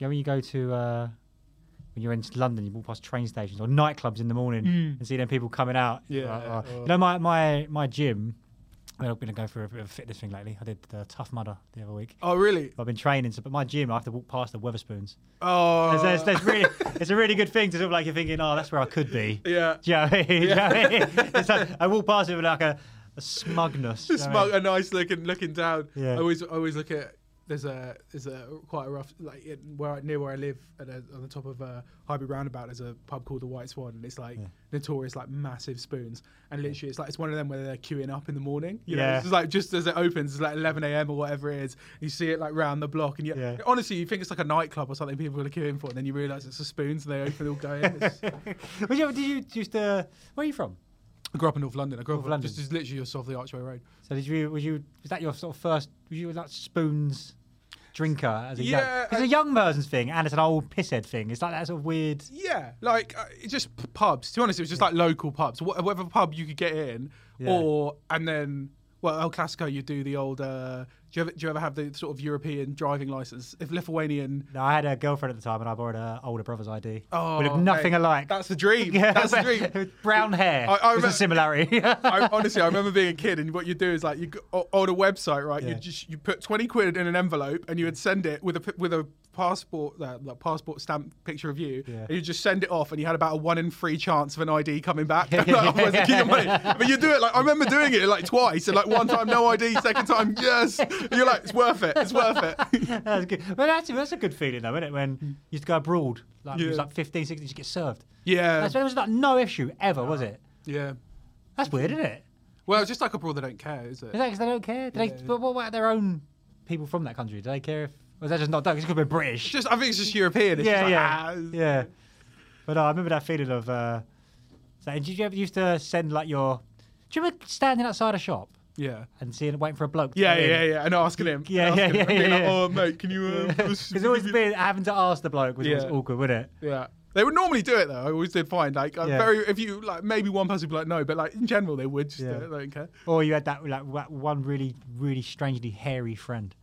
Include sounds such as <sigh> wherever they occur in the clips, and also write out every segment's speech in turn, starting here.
You when you when you go to uh, when you're in London, you walk past train stations or nightclubs in the morning Mm. and see them people coming out. Yeah, Like, uh, or- you know my my my gym. I've been going for a bit of a fitness thing lately. I did the Tough Mudder the other week. Oh, really? I've been training, so but my gym I have to walk past the Wetherspoons. Oh. There's, there's, there's really, it's a really good thing to sort of like you're thinking, oh, that's where I could be. Yeah. Do you know what I mean? <laughs> Do you know what I mean? It's like, I walk past it with like a, a smugness. <laughs> do you know I mean? a nice looking looking down. Yeah. I always I always look at there's a there's a quite a rough like in, where I, near where I live at a, on the top of a Highbury Roundabout there's a pub called the White Swan and it's like notorious like massive spoons and literally it's like it's one of them where they're queuing up in the morning. You know, Yeah. it's just like just as it opens it's like 11 a.m. or whatever it is. You see it like round the block and you Yeah. honestly you think it's like a nightclub or something people are queuing for and then you realise it's the spoons and they open all go <laughs> in. Did you, did you just, uh, where are you from? I grew up in North London. I grew North up London. just, just literally just off the Archway Road. So did you, was you, was that your sort of first, was you that spoons drinker as a Yeah, young, it's a young person's thing and it's an old pisshead thing. It's like that sort of weird. Yeah, like uh, it's just p- pubs. To be honest, it was just like local pubs. Wh- Whatever pub you could get in, Yeah. or and then well, El Clasico, you do the old. Uh, do you ever do you ever have the sort of European driving license? If Lithuanian. No, I had a girlfriend at the time and I borrowed her older brother's ID. Oh, we look nothing hey, alike. That's the dream. <laughs> Yeah, That's the dream. <laughs> Brown hair. I- I There's a similarity. <laughs> I, honestly, I remember being a kid, and what you do is like you go, on a website, right? You just you put twenty quid in an envelope, and you would send it with a with a passport, uh, like passport stamp picture of you, Yeah. and you just send it off, and you had about a one in three chance of an ID coming back. <laughs> <laughs> Like, otherwise they your money. But you do it like I remember doing it like twice, and like one time no ID, second time yes. And you're like it's worth it, it's worth it. <laughs> that's good. But actually, that's a good feeling, though, isn't it? When you used to go abroad, like when you was like 15, 16, you just get served. Yeah, That's, was like no issue ever, was it? yeah. That's weird, isn't it? Well, it's just like abroad they don't care, is it? Is that 'cause they don't care? Do they, but what about their own people from that country? Do they care if. Is that just not done? It's because we're British. Just I think it's just European. It's yeah, just like, yeah, ah, yeah. But no, I remember that feeling of. Uh, so, did you ever used to send like your? Do you remember standing outside a shop Yeah. and seeing waiting for a bloke. to Yeah, in. yeah, yeah. And asking him. Yeah, asking yeah, him, yeah, and being yeah, like, yeah. oh, mate, can you. <laughs> Because always been having to ask the bloke was always Yeah. awkward, wouldn't it? Yeah. They would normally do it though. I always did find like uh, Yeah. very if you like maybe one person would be like no, but like in general they would just Yeah. do it. They don't care. Or you had that like that one really, really strangely hairy friend.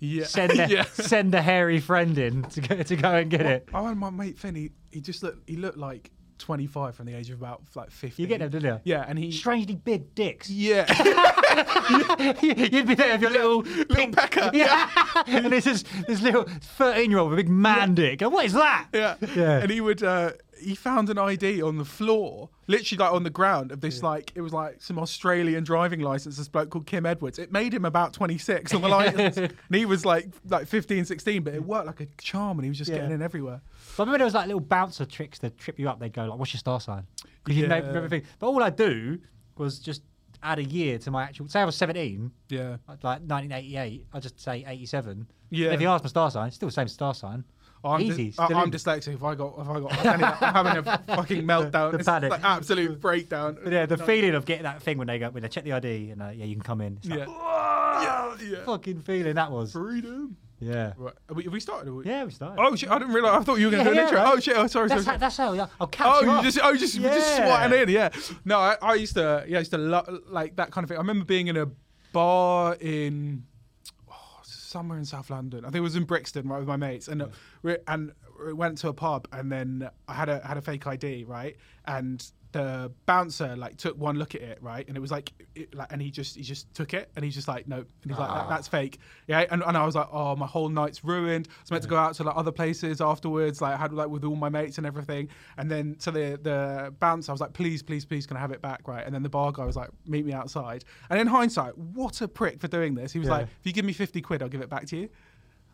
Yeah. Send a, <laughs> yeah. send the hairy friend in to go to go and get it. I had my mate Finn. He, he just looked. He looked like 25 from the age of about like 50. You get them, didn't you? Yeah, and he. Strangely big dicks. Yeah. <laughs> You'd be there with your little <laughs> pink pecker. Yeah. and this this little thirteen year old with a big man dick. And What is that? yeah. Yeah. And he would. uh he found an ID on the floor, literally like on the ground of this like it was like some Australian driving license. This bloke called Kim Edwards. It made him about 26 on the <laughs> license, and he was like like 15, 16. But it worked like a charm, and he was just Yeah. getting in everywhere. But I remember there was like little bouncer tricks to trip you up. They'd go like, "What's your star sign?" Because you know Yeah. everything. But all I'd do was just add a year to my actual. Say I was seventeen, Yeah. like 1988. I just say 87. Yeah. And if you ask my star sign, it's still the same star sign. I'm, Easy. Dis- I- still I'm dyslexic. If I got, if I got, I'm <laughs> having a fucking meltdown. The it's panic. like absolute breakdown. But yeah, the feeling of getting that thing when they go when they check the ID and uh, yeah, you can come in. It's like, Yeah. yeah, yeah. fucking feeling that was. Freedom. Yeah. Right. Have we, have we started? We- Yeah, we started. Oh shit! I didn't realize. I thought you were going to Yeah, do an intro. right. Oh shit! Oh sorry, that's, sorry. how, that's how yeah, I'll catch Oh, you you up. just, oh, just, yeah. just swatting in, yeah. No, I, I used to, yeah, I used to lo- like that kind of thing. I remember being in a bar in oh, somewhere in South London. I think it was in Brixton, right, with my mates, and uh, we and we went to a pub, and then I had a had a fake ID, right, and the bouncer like took one look at it, right, and it was like, it, like, and he just he just took it, and he's just like, no, and he's like, that, ah. that's fake, yeah, and, and I was like, oh, my whole night's ruined. I was meant to go out to like other places afterwards, like I had like with all my mates and everything, and then so the the bouncer, I was like, please, please, please, can I have it back, right? And then the bar guy was like, meet me outside, and in hindsight, what a prick for doing this. He was Yeah. like, if you give me fifty quid, I'll give it back to you.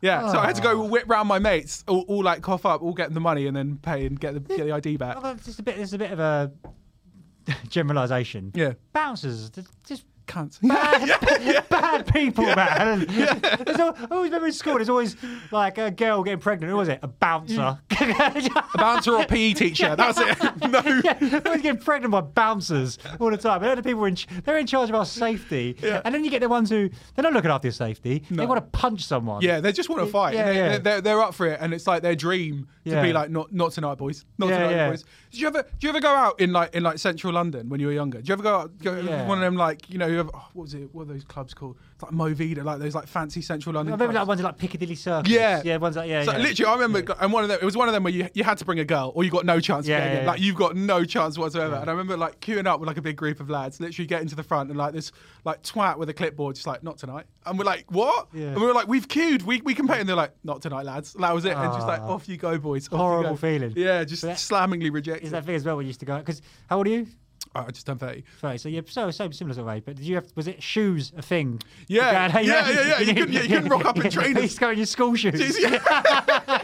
Yeah, so I had to go ah. whip round my mates, all, all like cough up, all get the money, and then pay and get the get the ID back. Well, just a bit. It's a bit of a <laughs> generalisation. Yeah. Bouncers, just Cunts. <laughs> bad, bad people, man. There's al- I always remember in school. There's always like a girl getting pregnant. Who was it? A bouncer. <laughs> A bouncer or PE teacher. That's it. <laughs> no. Yeah, always getting pregnant by bouncers all the time. And other people in, ch- they're in charge of our safety. Yeah. And then you get the ones who they're not looking after your safety. They want to punch someone. Yeah, they just want to fight. Yeah, they, yeah. They're, they're, they're up for it, and it's like their dream to be like, not not tonight, boys. Not Yeah, tonight, yeah. boys. Did you ever do you ever go out in like in like central London when you were younger? Do you ever go out go Yeah. one of them like you know you ever, oh, what was it? What are those clubs called? It's like Movida, like those like fancy central London. I remember like clubs. ones like Piccadilly Circus. Yeah. Yeah, ones like, yeah, So yeah. literally, I remember, go- and one of them, it was one of them where you, you had to bring a girl, or you got no chance. Yeah, yeah, yeah. Like you've got no chance whatsoever. And I remember like queuing up with like a big group of lads, literally getting to the front, and like this like twat with a clipboard, just like not tonight. And we're like, what? Yeah. And we were like, we've queued, we we can pay, and they're like, not tonight, lads. And that was it. And just like Ah. off you go, boys. Off Horrible go. feeling. Yeah, just slammingly rejected. Is that thing as well? We used to go because how old are you? Oh, I just turned thirty. Thirty. So you're so so similar sort of age. But did you have? Was it shoes a thing? Yeah, Going- yeah, yeah, yeah. You <laughs> couldn't- yeah, you couldn't rock up in <laughs> trainers. used to go in your school shoes. <laughs>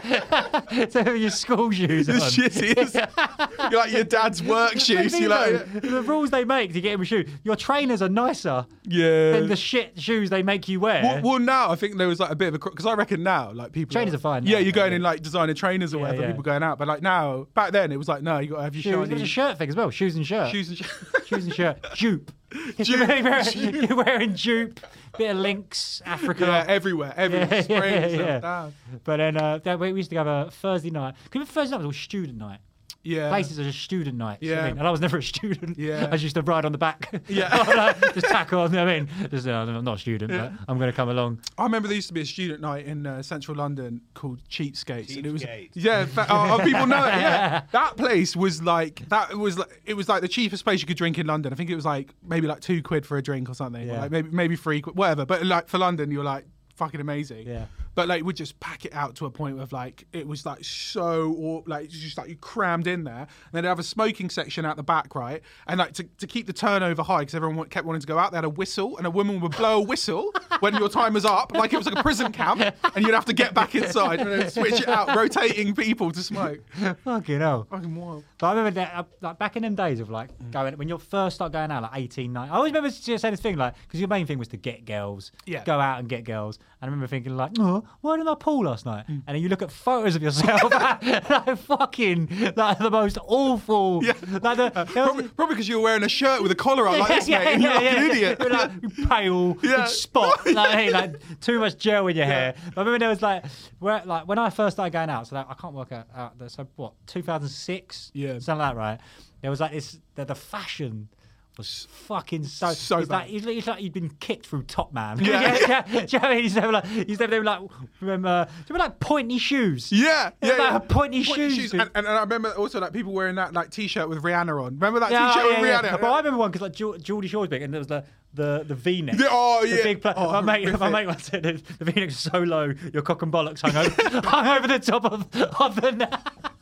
<laughs> so your school shoes The on. shittiest. <laughs> You're like your dad's work shoes. You're like, the rules they make to get him a shoe. Your trainers are nicer yeah. than the shit shoes they make you wear. Well, well, now I think there was like a bit of a because I reckon now like people Trainers are fine Yeah, now, you're going yeah. in like designer trainers or Yeah, whatever. yeah. People going out, but like now, back then it was like no, you got to have your Shoes. It was a shirt thing as well. Shoes and shirt. shoes and sh- Shoes and shirt. <laughs> Joop. <laughs> You're wearing, you're wearing Joop. Bit of Lynx. Africa. yeah, everywhere, everywhere. <laughs> Yeah, yeah, yeah. But then uh, then we used to have a Thursday night. Because Thursday night was all student night. Yeah, Places are just student nights. you know I Yeah. mean? And I was never a student. Yeah. <laughs> I just used to ride on the back. Yeah. <laughs> Like, just tackle on. you know I mean, just, uh, I'm not a student, but I'm going to come along. I remember there used to be a student night in uh, central London called Cheapskates, and it was Cheapskates. yeah, fa- oh, oh, people know it. Yeah, <laughs> that place was like that was like, it was like the cheapest place you could drink in London. I think it was like maybe like two quid for a drink or something, or Yeah. like maybe maybe three quid, whatever. But like for London, you're like fucking amazing. Yeah. But like we'd just pack it out to a point of like it was like so or like just like you crammed in there. And then they'd have a smoking section out the back, right? And like to, to keep the turnover high because everyone kept wanting to go out, they had a whistle and a woman would blow a whistle <laughs> when your time was up, like it was like a prison camp, and you'd have to get back inside and then switch it out, rotating people to smoke. <laughs> Fucking hell. Fucking wild. But I remember that, uh, like back in them days of like mm. going when you first start going out, like 18, 19. I always remember saying this thing like because your main thing was to get girls, Yeah. go out and get girls. And I remember thinking like, oh. Why didn't I pool last night? Mm. And then you look at photos of yourself, <laughs> like fucking, like the most awful. <laughs> Yeah. Like the, uh, there was- Probably because you were wearing a shirt with a collar on like <laughs> this, mate. and you're like an idiot. You're like pale, Yeah. spot, like, hey, like too much gel in your hair. But I remember there was like, where, like when I first started going out, so that, I can't work out, out the, so what, 2006? Yeah. Something like that, right? There was like this, the, the fashion was fucking so. So it's like, bad. like- it's like you'd been kicked through Topman. <laughs> Yeah. yeah, Do you know what I mean? He's never like, he's never, they were like, remember, do you remember like pointy shoes? Yeah, yeah, like yeah. pointy shoes. And, and, and I remember also like people wearing that like t-shirt with Rihanna on. Remember that Yeah, t-shirt oh, yeah, with yeah. Rihanna? But I remember one because like Geor- Geordie Shore's big, and there was the the the V-neck. The- oh, the yeah. big pla- Oh, my mate, my mate once said the, the V-neck's so low, your cock and bollocks hung over, <laughs> hung over the top of, of the ne-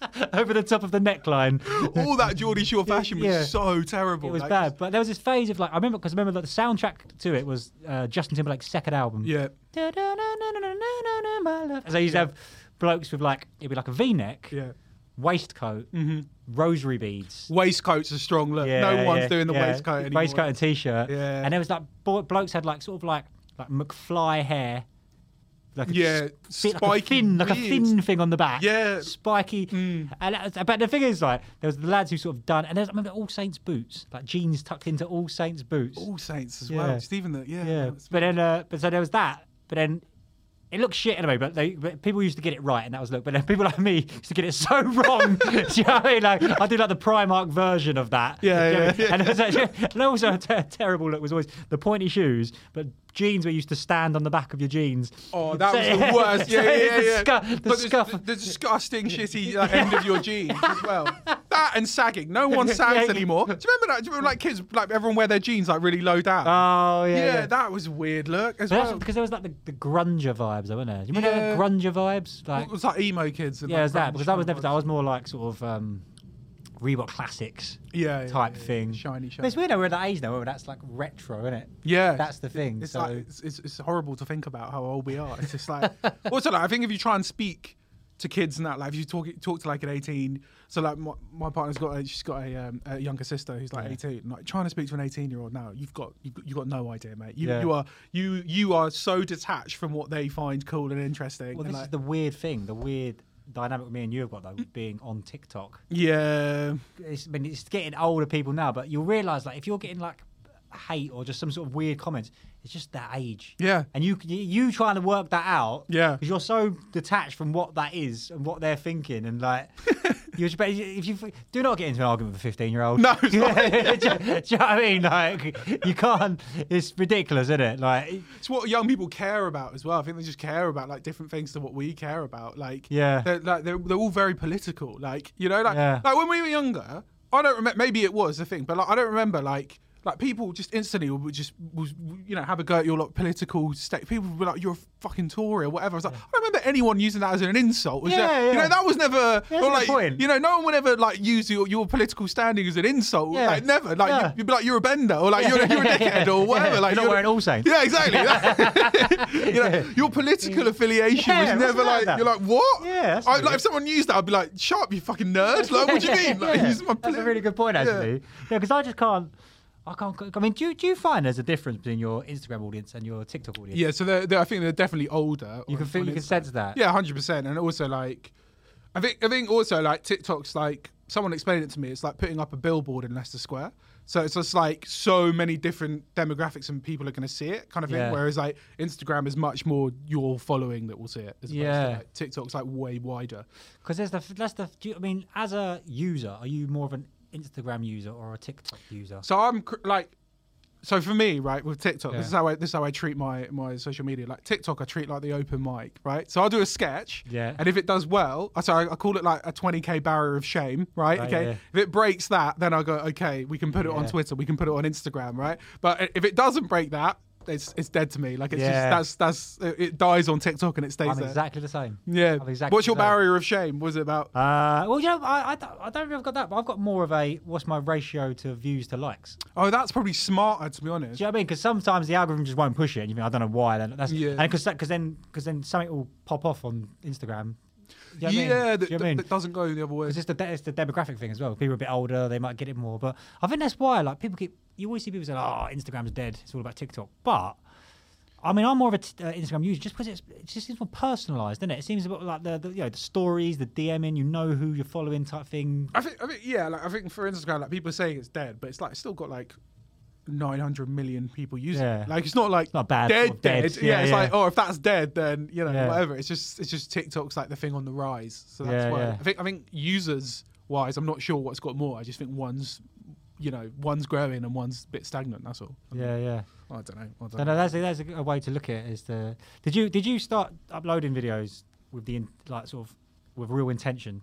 <laughs> over the top of the neckline. <laughs> All that Geordie Shore <laughs> fashion was Yeah. so terrible. It was like, bad, but there was this phase of like I remember because I remember that the soundtrack to it was uh, Justin Timberlake's second album. Yeah. So you used to have blokes with like it'd be like a V-neck, Yeah. waistcoat, rosary beads. Waistcoat's a strong look. Yeah, no one's yeah, doing the yeah. waistcoat anymore. Waistcoat and t-shirt. Yeah. And there was like blokes had like sort of like like McFly hair. Like a Yeah, s- bit like a spiky, thin, like a thin thing on the back. Yeah. Mm. spiky. And that but the thing is, like, there was the lads who sort of done, and there's I remember All Saints boots, like jeans tucked into All Saints boots. All Saints as Yeah. well. Stephen, even the yeah. yeah. But then, uh, but so there was that. But then. It looked shit anyway, but, they, but people used to get it right, and that was look. But then people <laughs> like me used to get it so wrong. <laughs> Do you know what I mean? Like I do like the Primark version of that. Yeah, Do you know yeah, mean? yeah. And, it was <laughs> and also a ter- terrible look was always the pointy shoes, but jeans were used to stand on the back of your jeans. Oh, that was the <laughs> worst. Yeah, so yeah, yeah. the scu- the but scuff. the, the disgusting, shitty like, end of your jeans as well. That and sagging. No one <laughs> sags Yeah. anymore. Do you remember that? Do you remember like kids, like everyone wear their jeans like really low down? Oh yeah, yeah, yeah. that was a weird look as well. because there was like the, the grunger vibes, though, wasn't there? Do you remember Yeah. the grunger vibes? Like, It was like emo kids. And, yeah, like, it was that because I was never. I was more like sort of um, Reebok classics Yeah, yeah, type yeah, thing. Shiny, But shiny. it's weird we're at that age now where that's like retro, isn't it? Yeah, That's the thing. It's so like it's, it's, it's horrible to think about how old we are. It's just like <laughs> also like I think if you try and speak to kids and that, like if you talk talk to like an eighteen, so like my, my partner's got a, she's got a, um, a younger sister who's like eighteen. Like trying to speak to an eighteen year old now, you've got you've got, you've got no idea, mate. You Yeah. you are you you are so detached from what they find cool and interesting. well, and this like, is the weird thing, the weird dynamic me and you have got though, mm. being on TikTok. yeah, It's, I mean, it's getting older people now, but you'll realise like if you're getting like hate or just some sort of weird comments, it's just that age. Yeah. And you you, you trying to work that out. Yeah. Because you're so detached from what that is and what they're thinking, and like. <laughs> You if you do not get into an argument with a 15 year old. No, do, <laughs> you- do you know what I mean? Like, you can't. It's ridiculous, isn't it? Like, it's what young people care about as well. I think they just care about like different things to what we care about. Like, Yeah. they're, like they're, they're all very political. Like, you know, like Yeah. like when we were younger, I don't remember. Maybe it was the thing, but like I don't remember like. Like people just instantly would just was you know have a go at your like political state. People would be like you're a fucking Tory or whatever. I was like I don't remember anyone using that as an insult. Was Yeah, there, You know that was never that's or like point. you know no one would ever like use your, your political standing as an insult. Yeah. Like never. Like Yeah. you'd, you'd be like you're a bender or like you're, you're a <laughs> dickhead or whatever. Yeah. Like You're not wearing All Saints. Yeah, exactly. <laughs> <laughs> you know, your political affiliation Yeah, was never like that? you're like what? Yeah, I, like if someone used that, I'd be like, "Shut up, you fucking nerd!" Like, what do you mean? Like, Yeah, my That's a really good point, actually. Yeah, because I just can't. I can't. I mean, do you, do you find there's a difference between your Instagram audience and your TikTok audience? Yeah, so they're, they're, I think they're definitely older. You can feel, you can sense that. Yeah, hundred percent, and also like, I think I think also like TikTok's like someone explained it to me. It's like putting up a billboard in Leicester Square. So it's just like so many different demographics and people are going to see it, kind of thing. Yeah. Whereas like Instagram is much more your following that will see it. As Yeah. to, like, TikTok's like way wider. Because there's the that's the. Do you, I mean, as a user, are you more of an Instagram user or a TikTok user? So I'm cr- like, so for me, right, with TikTok, Yeah. this is how I this is how I treat my my social media. Like TikTok, I treat like the open mic, right? So I'll do a sketch, Yeah. and if it does well, I so I, I call it like a 20k barrier of shame, right? Right, okay, yeah. if it breaks that, then I go, okay, we can put it on Twitter, we can put it on Instagram, right? But if it doesn't break that, it's it's dead to me. Like it's Yeah. just that's that's it dies on TikTok and it stays I'm there. exactly the same. yeah. I'm exactly What's your barrier of shame? Was it about? Uh, well, you know, I, I, don't- I don't know if I've got that, but I've got more of a what's my ratio to views to likes. oh, that's probably smarter to be honest. Do you know what I mean? Because sometimes the algorithm just won't push it, and you think I don't know why. Then that's Yeah. and because because then because then something will pop off on Instagram. You know what I mean? yeah, that, you know I mean? that doesn't go the other way. It's just the de- it's the demographic thing as well. People are a bit older, they might get it more. But I think that's why like people keep you always see people say, "Oh, Instagram's dead. It's all about TikTok." But I mean, I'm more of a t- uh, Instagram user just because it's, it just seems more personalised, doesn't it? It seems a bit like the, the you know the stories, the DMing, you know who you're following type thing. I think, I think, yeah, like I think for Instagram, like people are saying it's dead, but it's like it's still got like 900 million people using Yeah. it. Like it's not like not bad, dead, dead. dead. Yeah, Yeah, it's yeah. like oh, if that's dead, then you know whatever. It's just it's just TikTok's like the thing on the rise. So that's why. I think I think users wise, I'm not sure what's got more. I just think one's you know one's growing and one's a bit stagnant. That's all. Yeah, yeah. I don't know. I don't So know. no, that's a, that's a way to look at it. Is the did you did you start uploading videos with the in, like sort of with real intention?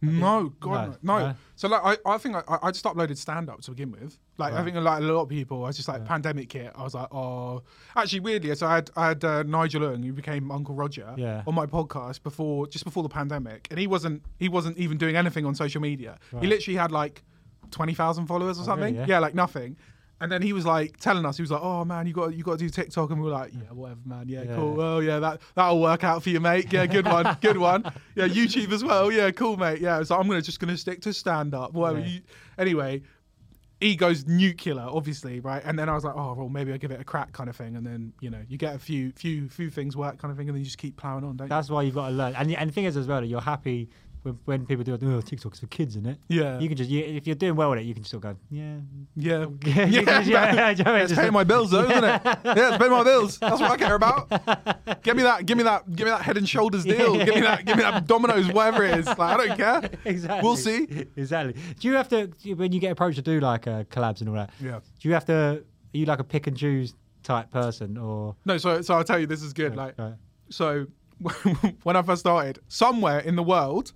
No, God, no. No, no. So like, I, I think I, I just uploaded stand up to begin with. Like, I think like a lot of people, I was just like pandemic hit. I was like, oh, actually, weirdly, so I had I had uh, Nigel Ng, who became Uncle Roger, Yeah. on my podcast before, just before the pandemic, and he wasn't he wasn't even doing anything on social media. He literally had like twenty thousand followers or Oh, something. really? Yeah. yeah, like nothing. And then he was like telling us, he was like, "Oh man, you got you got to do TikTok," and we were like, "Yeah, whatever, man. Yeah, Yeah. cool. Oh yeah, that that'll work out for you, mate. Yeah, good one, <laughs> good one. Yeah, YouTube as well. Yeah, cool, mate. Yeah, so I'm gonna just gonna stick to stand up. Whatever. Yeah. You, anyway, he goes nuclear, obviously, right? And then I was like, oh well, maybe I give it a crack, kind of thing. And then you know, you get a few few few things work, kind of thing, and then you just keep plowing on, don't you? That's why you've got to learn. And, and the thing is as well, you're happy when, when people do oh, TikTok's for kids, isn't it? Yeah. You can just you, if you're doing well with it, you can still go yeah. Yeah, Yeah, <laughs> yeah, you can- yeah, <laughs> man. do you know what I mean? It's paying my bills, though, isn't it? <laughs> Yeah, it's paying my bills. That's what I care about. Give me that. Give me that. Give me that Head and Shoulders deal. Give me that. Give me that Domino's, whatever it is. Like I don't care. exactly. We'll see. Exactly. Do you have to when you get approached to do like uh, collabs and all that? Yeah. Do you have to? Are you like a pick and choose type person or? No, so so I'll tell you, this is good. Like, Right. so <laughs> when I first started, somewhere in the world,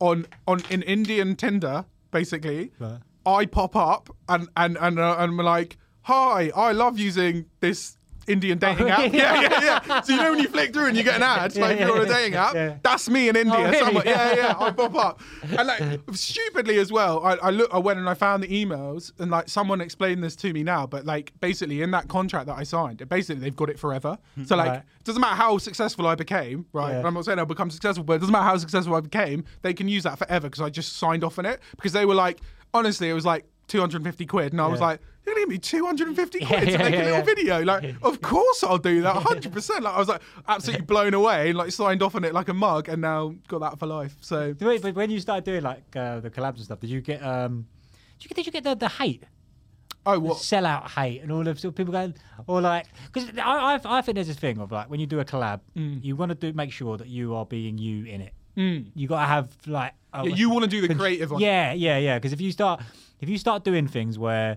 on on in Indian Tinder, basically, Right. I pop up and and and uh, and I'm like, hi, I love using this. Indian oh, dating Oh, app. <laughs> Yeah, yeah, yeah. So you know when you flick through and you get an ad, Yeah, like yeah, you're on a dating app, Yeah. that's me in oh, India. Oh, really? Yeah, yeah. I <laughs> pop up. And like stupidly as well, I, I look I went and I found the emails and like someone explained this to me now, but like basically in that contract that I signed, basically they've got it forever. Hmm. So like Right. doesn't matter how successful I became, right? Yeah. I'm not saying I'll become successful, but it doesn't matter how successful I became, they can use that forever because I just signed off on it. Because they were like, honestly, it was like 250 quid. And I was like, you're gonna give me 250 <laughs> quid Yeah, to yeah, make yeah, a little video? Like, <laughs> of course I'll do that, <laughs> 100%. Like, I was like absolutely blown away and like signed off on it like a mug and now got that for life. So, Wait, But when you started doing like uh, the collabs and stuff, did you get um? Did you get, did you get the, the hate? oh, what? sellout hate and all of sort of people going or like because I, I I think there's this thing of like when you do a collab, Mm. you want to do make sure that you are being you in it. You got to have like a- Yeah, you wanna do the creative one. Yeah, yeah, yeah. Because if you start if you start doing things where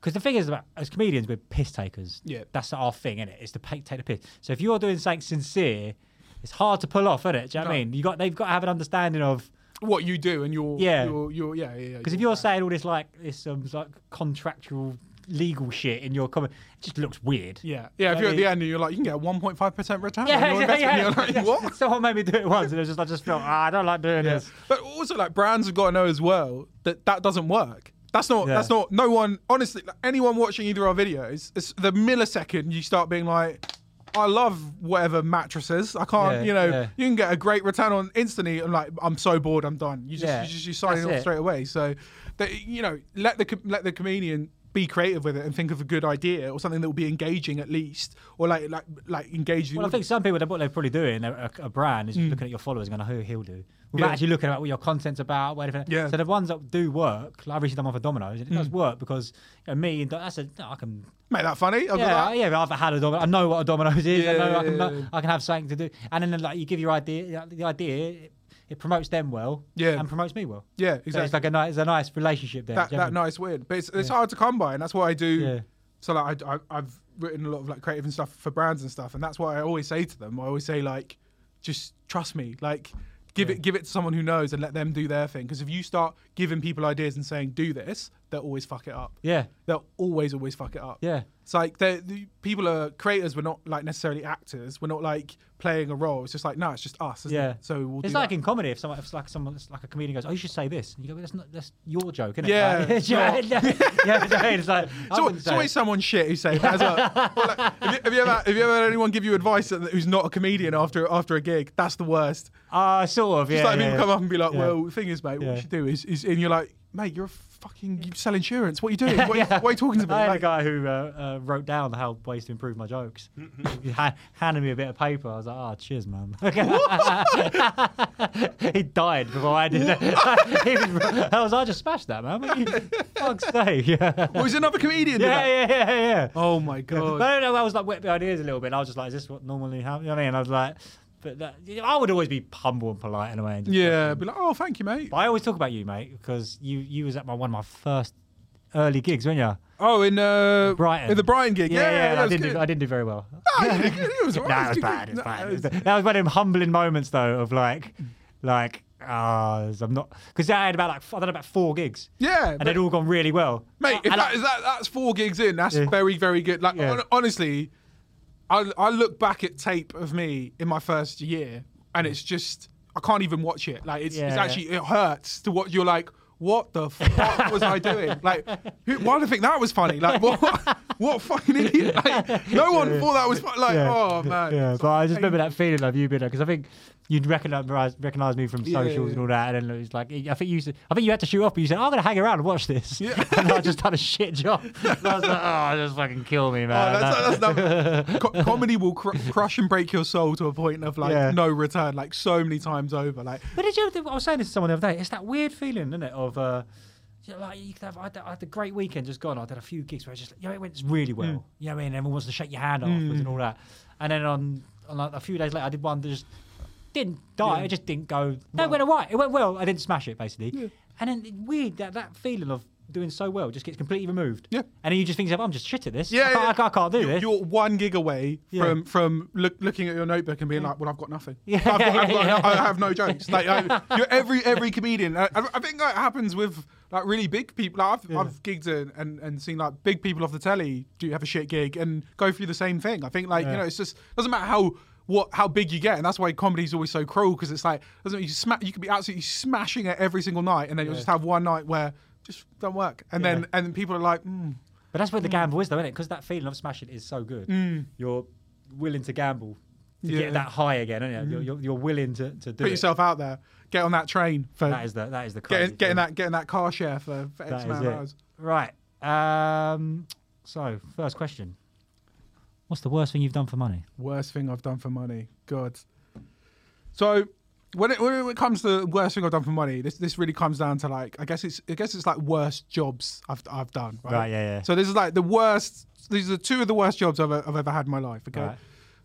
Because the thing is, about as comedians, we're piss takers. Yeah. That's our thing, isn't it? It's to take the piss. So if you're doing something sincere, it's hard to pull off, isn't it? Do you know what I mean? You got they've got to have an understanding of What you do and your, Yeah. your, your yeah, yeah, yeah. because if you're saying all this like this um like contractual legal shit in your comment, it just looks weird. yeah, yeah. If you're at the end and you're like, you can get a 1.5% return Yeah, on your yeah, investment, yeah. you're like, <laughs> what? Someone made me do it once, and it was just I just felt ah, I don't like doing this. But also, like brands have got to know as well that that doesn't work. That's not. Yeah. That's not. No one. Honestly, anyone watching either of our videos, it's the millisecond you start being like, I love whatever mattresses. I can't. Yeah, you know, yeah. you can get a great return on instantly. And like, I'm so bored. I'm done. You just. You just. You sign it off straight away. So, that you know, let the let the comedian be creative with it and think of a good idea or something that will be engaging at least, or like like like engage. Well, I think some people, what they're probably doing, a, a, brand, is looking at your followers and going, who he'll do. Without Mm. Yeah. actually looking at what your content's about, whatever. Yeah. Mm. So the ones that do work, like I've recently done one for Domino's, and it does work because you know, me that's a, I can. make that funny. I've Yeah, that. yeah, I've had a Domino. I know what a Domino's is. I Yeah, I can, yeah, yeah. I can have something to do, and then like you give your idea, the idea, it, promotes them well, Yeah. and promotes me well. Yeah, So exactly. it's like a nice, it's a nice relationship there. that, do you know that what nice win. But it's, it's hard to come by, and that's what I do. Yeah. So like I, I I've written a lot of like creative and stuff for brands and stuff, and that's why I always say to them. I always say like, just trust me. Like, give it give it to someone who knows and let them do their thing. Because if you start giving people ideas and saying do this, they'll always fuck it up. Yeah. They'll always, always fuck it up. Yeah. It's like the the people are creators. We're not like necessarily actors. We're not like playing a role. It's just like no, it's just us. Isn't Yeah. It? So we'll it's like that. in comedy, if someone, if like someone, like a comedian goes, "Oh, you should say this," and you go, well, "That's not, that's your joke, isn't it?" Yeah, Like, <laughs> <laughs> yeah, yeah, yeah, yeah, it's like, It's, al- wouldn't it's say always someone shit who say that <laughs> well. Like, have, you, have you ever have you ever had anyone give you advice who's not a comedian after after a gig? That's the worst. Uh, sort of, Just yeah. like yeah, people yeah. come up and be like, Yeah. "Well, the thing is, mate, what you should do is, is," and you're like, "Mate, you're a fucking you sell insurance. What are you <laughs> doing? What, are you- what are you talking about? me?" I had a guy who uh, uh, wrote down how ways to improve my jokes. <laughs> he ha- handed me a bit of paper. I was like, "Oh, cheers, man." <laughs> he died before I did. it. He was- I was, I just smashed that, man. What you- Fuck's sake. Yeah. Was another comedian? Yeah, that? yeah, yeah, yeah. Oh my But god. I don't know. I was like wet behind the ears a little bit. I was just like, "Is this what normally happens?" You know what I mean? I was like, "But that, I would always be humble and polite in a way." And Yeah, be like, "Oh, thank you, mate." But I always talk about you, mate, because you you was at my one of my first early gigs, weren't you? Oh, in uh, Brighton. in the Brighton gig. Yeah, Yeah, yeah, I that was didn't do, I didn't do very well. No, you did good. <laughs> It was Nah, alright. it was bad. It was bad. No, It was bad. That was one of them humbling moments, though, of like, like, ah, I'm not because I had about like I don't about four gigs. Yeah, and they'd all gone really well. Mate, if that, I- is that that's four gigs in, that's Yeah. very, very good. Like Yeah. hon- honestly, I I look back at tape of me in my first year, and it's just I can't even watch it. Like it's, it's Yeah. actually it hurts to watch. You're like, what the fuck was I doing? <laughs> Like, who, why do I think that was funny? Like, what <laughs> what fucking idiot? Like, no one thought that was like, Yeah. oh man. Yeah, but I just remember that feeling of you being there because I think you'd recognize recognize me from Yeah, socials yeah, and all that, and then it was like I think you said, I think you had to shoot off, but you said "Oh, I'm gonna hang around and watch this, <laughs> and I just done a shit job. And I was like, oh, just fucking kill me, Oh, man. that's, that's another- co- comedy will cr- crush and break your soul to a point of like Yeah. no return, like so many times over. Like, But did you? I was saying this to someone the other day. It's that weird feeling, isn't it? Of uh, you know, like you could have. I had, I had a great weekend just gone. I did a few gigs where I just, you know, it went really well. Mm. You know what I mean? Everyone wants to shake your hand afterwards and all that. And then on, on like a few days later, I did one that just didn't die. Yeah. It just didn't go. No, it went alright. It went well. I didn't smash it basically. And then weird that that feeling of doing so well just gets completely removed. Yeah. And then you just think, I'm just shit at this. Yeah, I can't, yeah. I can't, I can't do you're, this. You're one gig away Yeah. from from look, looking at your notebook and being like, "Well, I've got nothing. Yeah, I've got, got, yeah, <laughs> I yeah. have no jokes." Like I, you're every every comedian. I, I think that happens with like really big people. Like, I've, I've gigged and, and and seen like big people off the telly do have a shit gig and go through the same thing. I think like you know, it's just doesn't matter how. What how big you get, and that's why comedy's always so cruel because it's like doesn't you sma- you could be absolutely smashing it every single night, and then you'll just have one night where just don't work, and Yeah. then and then people are like, mm, But that's where the gamble is, though, isn't it? Because that feeling of smashing is so good. Mm. You're willing to gamble to Yeah. get that high again, aren't you? You're, you're, you're willing to, to do put it. yourself out there, get on that train for That is the that is the crazy getting, getting thing. that getting that car share for, for X That amount of hours. Right. Um, so, first question. What's the worst thing you've done for money? Worst thing I've done for money. God. So when it when it comes to the worst thing I've done for money, this this really comes down to like I guess it's I guess it's like worst jobs I've I've done. Right. Right, yeah, yeah. So this is like the worst. These are two of the worst jobs I've, I've ever had in my life. Okay. Right.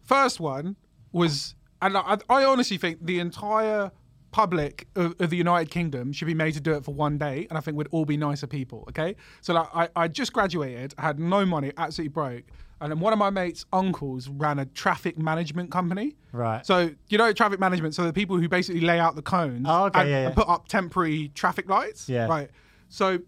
First one was, and I, I honestly think the entire public of, of the United Kingdom should be made to do it for one day, and I think we'd all be nicer people. Okay, so like I, I just graduated, I had no money, absolutely broke, and then one of my mates' uncles ran a traffic management company. Right. So you know traffic management, so the people who basically lay out the cones Oh, okay, and, yeah, yeah. and put up temporary traffic lights. Yeah. Right. So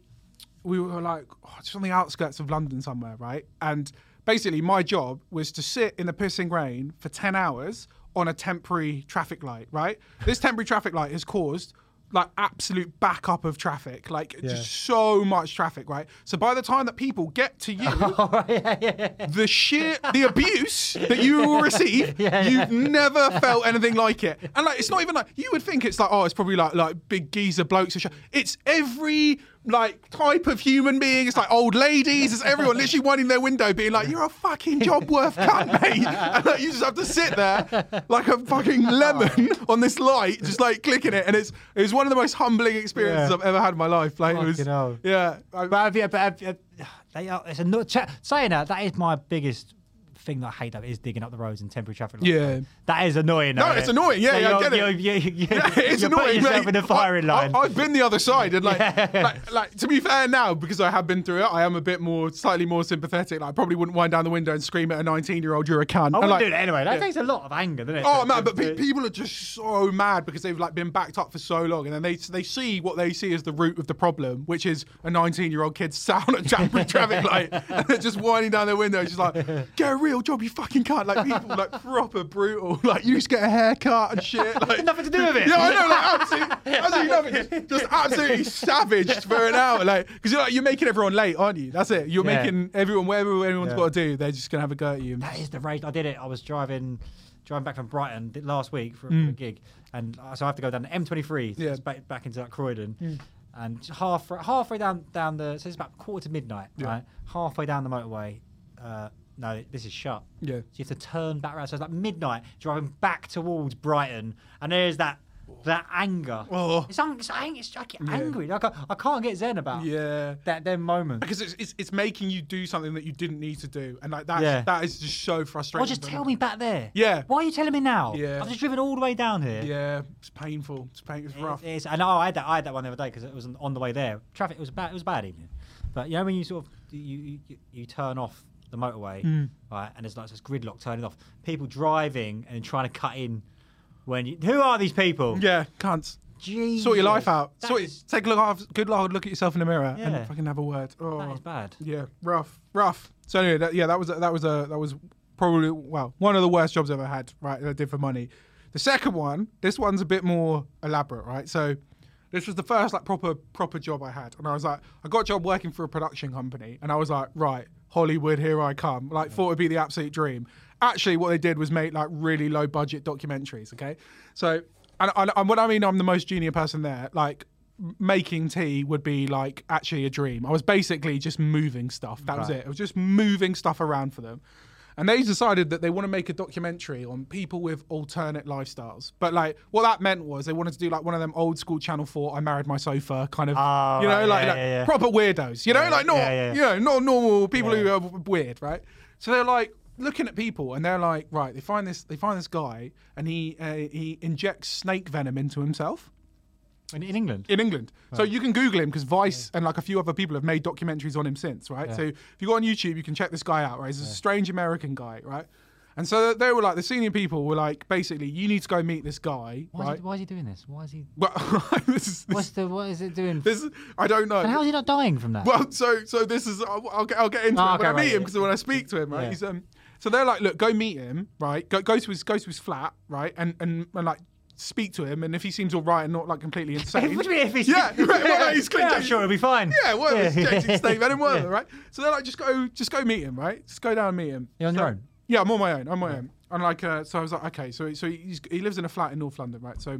we were like oh, just on the outskirts of London somewhere, right? And basically, my job was to sit in the pissing rain for ten hours on a temporary traffic light, right? This temporary traffic light has caused like absolute backup of traffic, like just so much traffic, right? So by the time that people get to you, <laughs> oh, the sheer the abuse that you will receive, <laughs> you've never felt anything like it. And like it's not even like you would think it's like, oh, it's probably like like big geezer blokes or shit. It's every like type of human being. It's like old ladies. It's everyone <laughs> literally winding their window, being like, "You're a fucking job worth cunt, <laughs> mate." And like, you just have to sit there like a fucking <laughs> lemon oh. on this light, just like clicking it. And it's it was one of the most humbling experiences Yeah. I've ever had in my life. Like it was, Fucking hell. yeah. I- But have you, but have, they are, it's a nut. Saying that, that is my biggest thing that I hate though is digging up the roads in temporary traffic. lights. Yeah. that is annoying. No, it's annoying. Yeah, So yeah, I get it. You're, you're, you're, Yeah, <laughs> it's you're annoying. putting yourself in the firing I, line. I, have been the other side, and like, <laughs> Yeah. like, like, to be fair now, because I have been through it, I am a bit more, slightly more sympathetic. Like, I probably wouldn't wind down the window and scream at a 19 year old, "You're a cunt." I And, wouldn't like, do that anyway. That yeah. takes a lot of anger, doesn't it? Oh man, but pe- people are just so mad because they've like been backed up for so long, and then they they see what they see as the root of the problem, which is a 19 year old kid sat on a temporary traffic light <laughs> and they're just winding down their window, just like get a job, you fucking cunt. Like people like proper brutal, <laughs> like you just get a haircut and shit. Like nothing to do with it. Yeah, I know, like absolutely, absolutely nothing. Just, just absolutely savaged for an hour, like because you're like you're making everyone late, aren't you? That's it. You're Yeah. making everyone whatever anyone's Yeah. got to do, they're just gonna have a go at you. That is the rage. I did it. I was driving, driving back from Brighton last week for, Mm. a gig, and uh, so I have to go down the M23, so Yeah. back, back into that Croydon, Mm. and half halfway down down the so it's about quarter to midnight, Yeah. right? Halfway down the motorway, uh, no, this is shut. Yeah. So you have to turn back around. So it's like midnight, driving back towards Brighton, and there's that. That anger, Oh. it's, ang- it's, ang- it's like Yeah. angry. Like I, I can't get zen about Yeah. that them moment. because it's, it's it's making you do something that you didn't need to do, and like that Yeah. that is just so frustrating. Or just tell me back there. Yeah. Why are you telling me now? Yeah. I've just driven all the way down here. Yeah, it's painful. It's painful. It's rough. It's, I know I had that. I had that one the other day because it was on- the way there. Traffic was bad. It was a bad evening. But you know when you sort of you you, you turn off the motorway, Mm. right, and there's like this gridlock turning off. People driving and trying to cut in. When you, who are these people? Yeah, cunts. Jesus. Sort your life out. That Sort is- it, take a look. Have, good hard look at yourself in the mirror Yeah. and fucking have a word. Oh, That is bad. Yeah, rough, rough. So anyway, that, yeah, that was a, that was a that was probably well one of the worst jobs I've ever had. Right, that I did for money. The second one, this one's a bit more elaborate. Right, so this was the first like proper proper job I had, and I was like, I got a job working for a production company, and I was like, right, Hollywood, here I come. Like, thought it'd be the absolute dream. Actually, what they did was make like really low budget documentaries. Okay, so and, and, and what I mean, I'm the most junior person there. Like making tea would be like actually a dream. I was basically just moving stuff. That was Right. it. I was just moving stuff around for them. And they decided that they want to make a documentary on people with alternate lifestyles. But like what that meant was they wanted to do like one of them old school Channel 4 I married my sofa kind of Oh, you know right, like, yeah, like yeah, yeah. proper weirdos. You know like not you know not normal people who are weird, right? So they're like looking at people and they're like right, they find this they find this guy and he uh, he injects snake venom into himself In, in England. in England. So you can Google him because Vice and like a few other people have made documentaries on him since, right? Yeah. So if you go on YouTube, you can check this guy out, right? He's a strange American guy, right? And so they were like, the senior people were like, basically, you need to go meet this guy, Why, is he, why is he doing this? Why is he? Well, <laughs> this is, this, What's the? What is it doing? this is- I don't know. and how is he not dying from that? Well, so so this is I'll, I'll get I'll get into Oh, it when okay, I meet right, him because when I speak to him, right? Yeah. He's um. So they're like, look, go meet him, right? Go go to his go to his flat, right? And and, and like speak to him, and if he seems all right and not like completely <laughs> insane, What do you mean if he's- yeah, right, well, no, he's <laughs> Yeah, I'm sure he'll be fine. Yeah, whatever. Yeah. Yeah. Jason State venom, whatever, <laughs> Yeah. right? So they're like, just go, just go meet him, right? Just go down and meet him. You're on So- your own? Yeah, I'm on my own. I'm on my own. And like, uh, so I was like, okay, so so he's, he lives in a flat in North London, right? So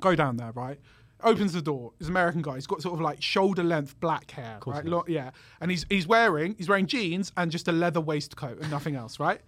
go down there, right? Opens the door. He's an American guy. He's got sort of like shoulder length black hair, right? Lo- yeah, and he's he's wearing he's wearing jeans and just a leather waistcoat and nothing else, right?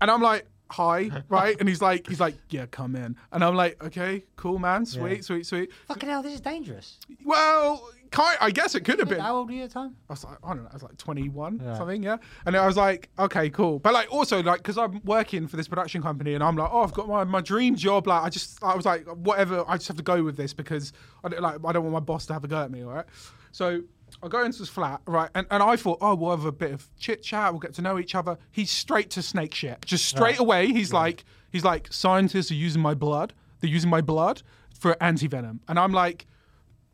and I'm like, hi, <laughs> right? And he's like, he's like, yeah, come in. And I'm like, okay, cool, man, sweet, Yeah. sweet, sweet. Fucking hell, this is dangerous. Well, kind, I guess it could have been. How old were you at the time? I was like, I don't know, I was like 21, Yeah. something, yeah. And I was like, okay, cool. But like, also, like, because I'm working for this production company and I'm like, oh, I've got my, my dream job. Like, I just, I was like, whatever, I just have to go with this because I don't, like, I don't want my boss to have a go at me, all right? So I go into this flat, right? And, and I thought, oh, we'll have a bit of chit chat, we'll get to know each other. He's straight to snake shit. Just straight Right. away, he's like, he's like, scientists are using my blood. They're using my blood for anti venom. And I'm like,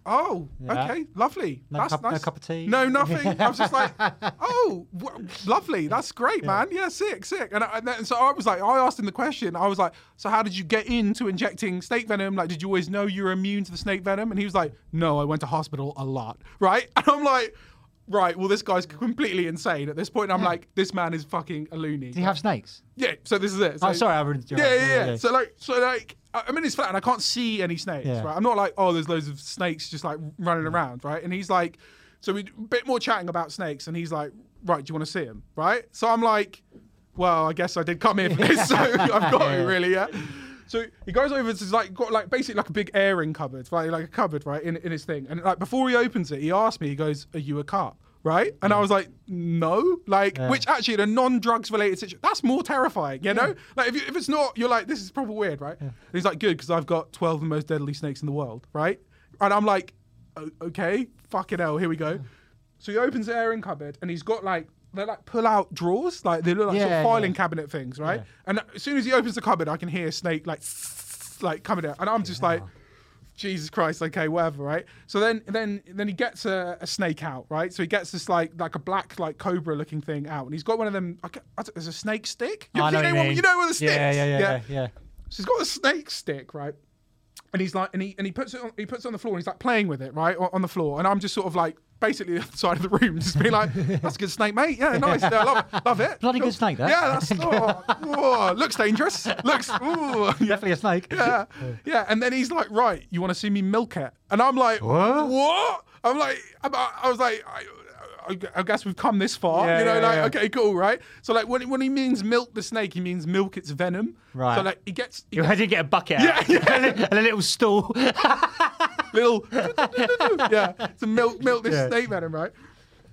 Oh, Yeah. okay, lovely. No That's cup- no nice. cup of tea? No, nothing. I was just like, <laughs> oh, w- lovely. That's great, man. Yeah, sick, sick. And, I, and then, so I was like, I asked him the question. I was like, so how did you get into injecting snake venom? Like, did you always know you were immune to the snake venom? And he was like, no, I went to hospital a lot. Right? <laughs> And I'm like, right, well, this guy's completely insane at this point. I'm like, this man is fucking a loony. Do you have snakes? Yeah, so this is it. Oh, So- sorry, I ruined Yeah, yeah, yeah, yeah. So like, so like, I- I'm in his flat and I can't see any snakes. Yeah. Right, I'm not like, oh, there's loads of snakes just like running mm. around, right? And he's like, so we a bit more chatting about snakes, and he's like, right, do you want to see him, right? So I'm like, well, I guess I did come here for this, so <laughs> <laughs> I've got to really, yeah. So he goes over to like got like basically like a big airing cupboard, right? Like a cupboard, right, in, in his thing. And like before he opens it, he asked me, he goes, Are you a cop? right? And I mm. was like, no, like, Yeah. which actually in a non-drugs related situation, that's more terrifying, you know? Like, if, you, if it's not, you're like, this is probably weird, right? And he's like, good, because I've got 12 of the most deadly snakes in the world, right? And I'm like, okay, fucking hell, here we go. So he opens the airing cupboard and he's got like, they're like pull out drawers, like they look like sort of filing yeah. cabinet things, right? And as soon as he opens the cupboard, I can hear a snake like, <laughs> like coming out. And I'm just like, Jesus Christ, okay, whatever, right? So then, then, then he gets a, a snake out, right? So he gets this like, like a black, like cobra looking thing out, and he's got one of them. I don't- there's a snake stick. You, I you know what you know what the sticks? Yeah, yeah, yeah, yeah, yeah. So he's got a snake stick, right? And he's like, and he and he puts it on, he puts it on the floor, and he's like playing with it, right, on the floor. And I'm just sort of like, basically the other side of the room, just being like, "That's a good snake, mate. Yeah, nice. Yeah, I love it. Love it. Bloody good snake, that. Yeah, that's oh, oh, looks dangerous. Looks ooh. Definitely a snake. Yeah, yeah. And then he's like, right, you want to see me milk it? And I'm like, What? What? I'm like, I'm, I was like. I, I- I guess we've come this far, Yeah, you know. yeah, like, yeah. okay, cool, right? So, like, when when he means milk the snake, he means milk its venom. Right. So, like, he gets he You had to get a bucket out Yeah, yeah. and, a, and a little stool. <laughs> little <laughs> yeah to milk milk this Yeah. snake venom right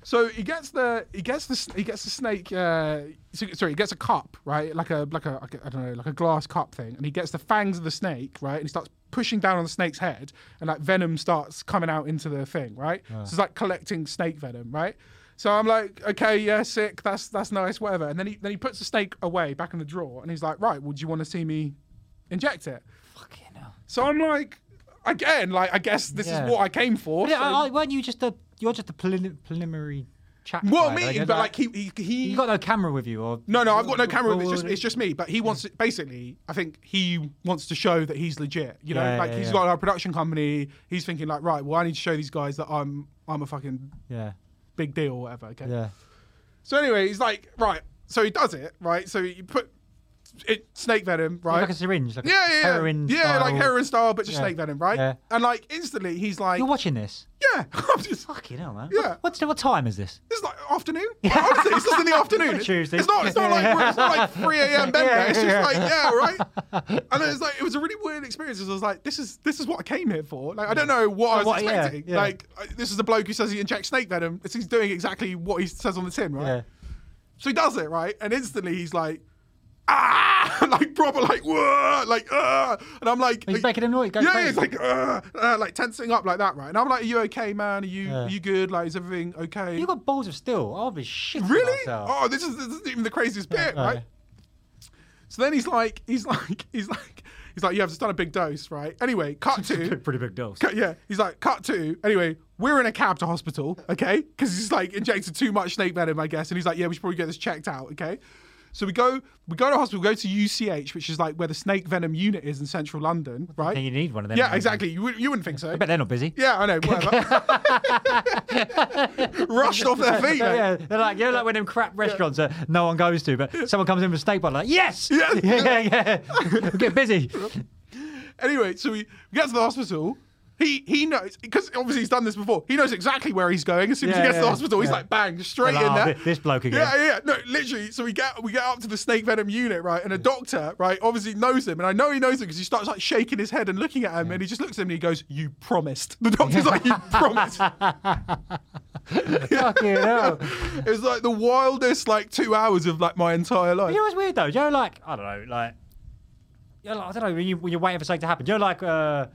so he gets the he gets the he gets the snake uh so- sorry he gets a cup right like a like a I don't know like a glass cup thing and he gets the fangs of the snake right and he starts pushing down on the snake's head and like venom starts coming out into the thing right so it's like collecting snake venom right so I'm like, okay, yeah, sick. That's that's nice, whatever. And then he then he puts the snake away back in the drawer, and he's like, right, would you want to see me inject it? Fucking hell. So I'm like, again, like I guess this Yeah. is what I came for. Yeah, so- I- I- weren't you just a? You're just a prelim- preliminary chat. well, guy, me, like, but like he, he, he you got no camera with you, or no, no, I've got no camera. Well, It's just it's just me. But he wants, to, basically, I think he wants to show that he's legit. You know, Yeah, like yeah, he's yeah. got a production company. He's thinking like, right, well, I need to show these guys that I'm, I'm a fucking yeah, big deal or whatever. Okay. yeah. So anyway, he's like, right. So he does it, right? So you put it, snake venom, right? Like a syringe, like yeah, yeah, yeah, heroin yeah, style. like heroin style, but just Yeah. snake venom, right? Yeah. And like instantly, he's like, You're watching this. yeah, <laughs> I'm just, Fucking hell, man. Yeah. What's what time is this? It's like afternoon. <laughs> Honestly, it's just in the afternoon. It's Tuesday. It's not. It's not like <laughs> it's not like 3 a.m. bender. Yeah, it's just like yeah, right. And it's like it was a really weird experience. I was like, this is this is what I came here for. Like I don't know what I was What- expecting. Like this is a bloke who says he injects snake venom. It's- He's doing exactly what he says on the tin, right? So he does it right, and instantly he's like. Ah, <laughs> like proper, like whoa, like uh, and I'm like, He's making a noise. Go yeah, crazy. he's like, uh, uh, like tensing up like that, right? And I'm like, are you okay, man? Are you, Yeah. are you good? Like, is everything okay? You got balls of steel. I'll be shit. Really? Oh, this is this isn't even the craziest bit, Yeah, right? right. So then he's like, he's like, <laughs> he's like, he's like, yeah, I've just done a big dose, right? Anyway, cut <laughs> to, Pretty big dose. cut, yeah. He's like, cut to. Anyway, we're in a cab to hospital, okay? Because he's like injected too much snake venom, I guess, and he's like, yeah, we should probably get this checked out, okay? So we go, we go to hospital, we go to UCH, which is like where the snake venom unit is in central London, right? think you need one of them, Yeah, exactly. You, wouldn't- you wouldn't think so. I bet they're not busy. Yeah, I know. Whatever. <laughs> Rushed off their feet. mate. yeah, they're like, you know, like when them crap restaurants that no one goes to, but someone comes in with a steak bun, like, yes, Yeah. <laughs> yeah, yeah, yeah. get busy. Anyway, so we get to the hospital. He he knows because obviously he's done this before. He knows exactly where he's going. As soon as he Yeah, gets to the yeah, hospital, he's yeah. like bang, straight in oh, there. thi- this bloke again. Yeah, yeah, yeah. No, literally. So we get we get up to the snake venom unit, right? And a doctor, right, obviously knows him, and I know he knows him because he starts like shaking his head and looking at him, and he just looks at him and he goes, "You promised." The doctor's like, "You <laughs> promised." <laughs> Fucking hell. <laughs> it was like the wildest like two hours of like my entire life. You know what's weird though? You know, like I don't know, like, you know, like I don't know when you when you're waiting for something to happen. You know, like uh,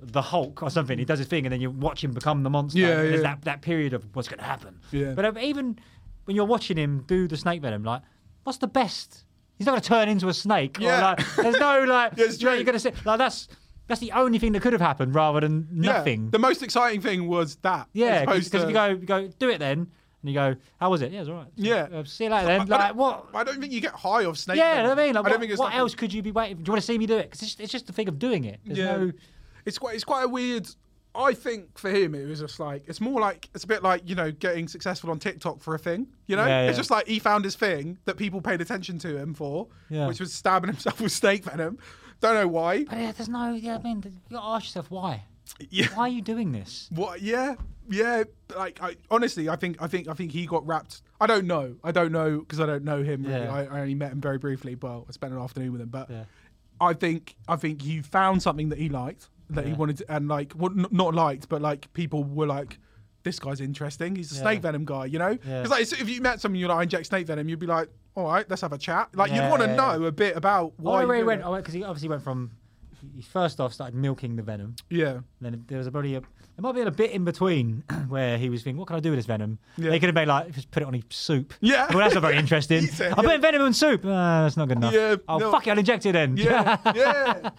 the Hulk or something. He does his thing, and then you watch him become the monster. Yeah, There's yeah. that that period of what's going to happen. Yeah. But um, even when you're watching him do the snake venom, like, what's the best? He's not going to turn into a snake. or, Yeah. like, there's no <laughs> like. Yeah, you're going to say like that's. That's the only thing that could have happened, rather than Yeah. nothing. The most exciting thing was that. Yeah, because if to- you go, you go, do it then, and you go, how was it? Yeah, it's all right. Yeah. Uh, see you later then. I Like, don't- what? I don't think you get high off snake. Yeah, venom. I mean, like, I don't what, think it's what like- else could you be waiting? Do you want to see me do it? Because it's, it's just the thing of doing it. There's Yeah. no. It's quite it's quite a weird. I think for him it was just like it's more like it's a bit like you know getting successful on TikTok for a thing. You know, Yeah, it's just like he found his thing that people paid attention to him for, Yeah. which was stabbing <laughs> himself with snake venom. Don't know why. But yeah, there's no. Yeah, I mean, you got to ask yourself why. Yeah. Why are you doing this? What? Yeah, yeah. Like, I, honestly, I think, I think, I think he got wrapped. I don't know. I don't know because I don't know him. Really. Yeah. I, I only met him very briefly. Well, I spent an afternoon with him, but Yeah. I think, I think he found something that he liked, that he wanted, to, and like, what, n- not liked, but like people were like, this guy's interesting. He's a snake venom guy, you know. Because like if you met someone you're like I inject snake venom, you'd be like, all right, let's have a chat. Like you'd want to know a bit about Oh, why. I really doing went because he obviously went from. He first off started milking the venom. Yeah. Then there was a probably a, there might be a bit in between <clears throat> where he was thinking, what can I do with this venom? Yeah. They could have made like just put it on his soup. Yeah. Well, that's not very interesting. <laughs> Said, I'm yeah. putting venom in soup. Uh, that's not good enough. Yeah, Oh no. fuck it, I'll inject it in. Yeah, <laughs> yeah.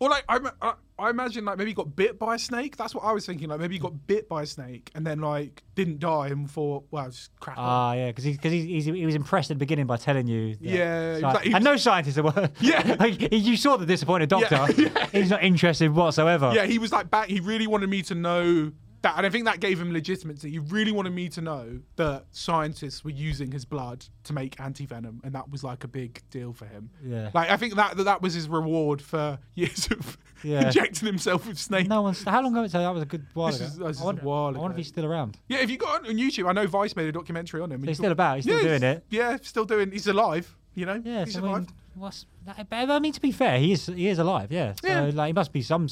Or like I, I, I imagine like maybe he got bit by a snake. That's what I was thinking. Like maybe he got bit by a snake and then like didn't die and thought, well, just on. Ah, yeah, because he, cause he, he's, he was impressed at the beginning by telling you. that- Yeah, he was Sci- like- he and was- no scientists are. <laughs> Yeah. like, you saw the disappointed doctor. Yeah, <laughs> doctor. He's not interested whatsoever. Yeah, he was like back. He really wanted me to know that, and I think that gave him legitimacy. He really wanted me to know that scientists were using his blood to make anti venom, and that was like a big deal for him. Yeah. like I think that that, that was his reward for <laughs> years of Yeah. injecting himself with snake. No one's. How long ago? So that was a good while This ago. is- this is I a wonder, while I wonder if he's still around. Yeah, if you got on YouTube, I know Vice made a documentary on him. and He's still about, he's still Yeah, doing it. Yeah, still doing. He's alive. You know. Yeah, he's so I mean, alive. what's? But I mean, to be fair, he is he is alive. Yeah. So Yeah. like, he must be some.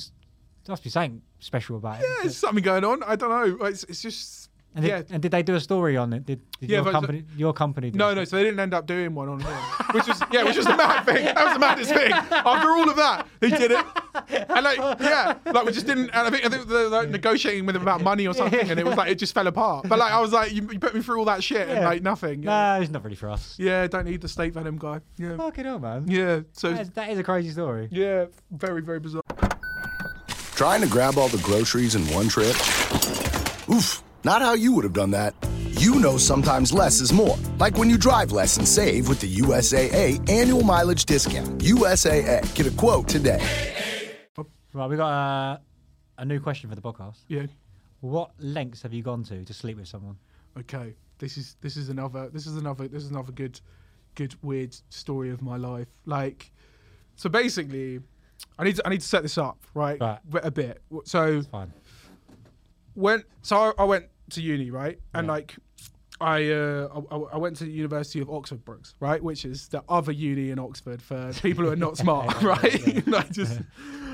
There must be something special about it. Yeah, there's something going on. I don't know. It's, it's just. And did, yeah. and did they do a story on it? Did, did Yeah, your company? Your company? No, no. So they didn't end up doing one on him, which was yeah, which was the mad thing. That was the maddest thing. After all of that, they did it, and like yeah, like we just didn't. And I think I think they were like negotiating with him about money or something, and it was like it just fell apart. But like I was like, you, you put me through all that shit and like nothing. Nah, it's not really for us. Yeah, don't need the snake venom guy. Yeah, Fucking hell, man. yeah. So That is, that is a crazy story. yeah, very very bizarre. Trying to grab all the groceries in one trip? Oof, not how you would have done that. You know sometimes less is more. Like when you drive less and save with the USAA annual mileage discount. USAA. Get a quote today. Right, we got uh, a new question for the podcast. Yeah. What lengths have you gone to to sleep with someone? Okay, this is this is another this is another this is another good good weird story of my life. Like, so basically, I need to I need to set this up right, Right. a bit. So Fine. when so I, I went to uni right, and Yeah. like. I, uh, I I went to the University of Oxford Brookes, right, which is the other uni in Oxford for people who are not <laughs> smart, right? <laughs> like just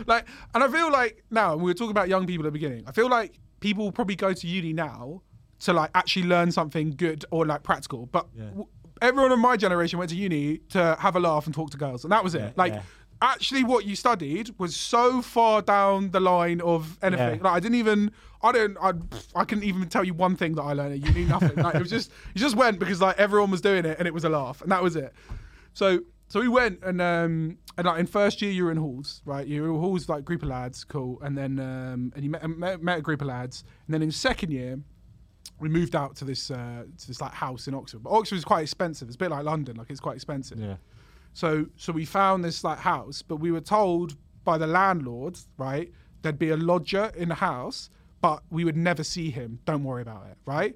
like, and I feel like now we were talking about young people at the beginning. I feel like people probably go to uni now to like actually learn something good or like practical, but w- everyone in my generation went to uni to have a laugh and talk to girls, and that was it. like. yeah. Actually, what you studied was so far down the line of anything. Yeah. Like I didn't even, I don't, I, I couldn't even tell you one thing that I learned You knew Nothing. like it was just, <laughs> you just went because like everyone was doing it and it was a laugh, and that was it. So, so we went and um and like in first year you were in halls, right? You were in halls like group of lads, cool, and then um and you met, met, met a group of lads, and then in second year we moved out to this uh, to this like house in Oxford. But Oxford is quite expensive. It's a bit like London, like it's quite expensive. Yeah. So so we found this like house, but we were told by the landlord, right, there'd be a lodger in the house, but we would never see him. Don't worry about it, right?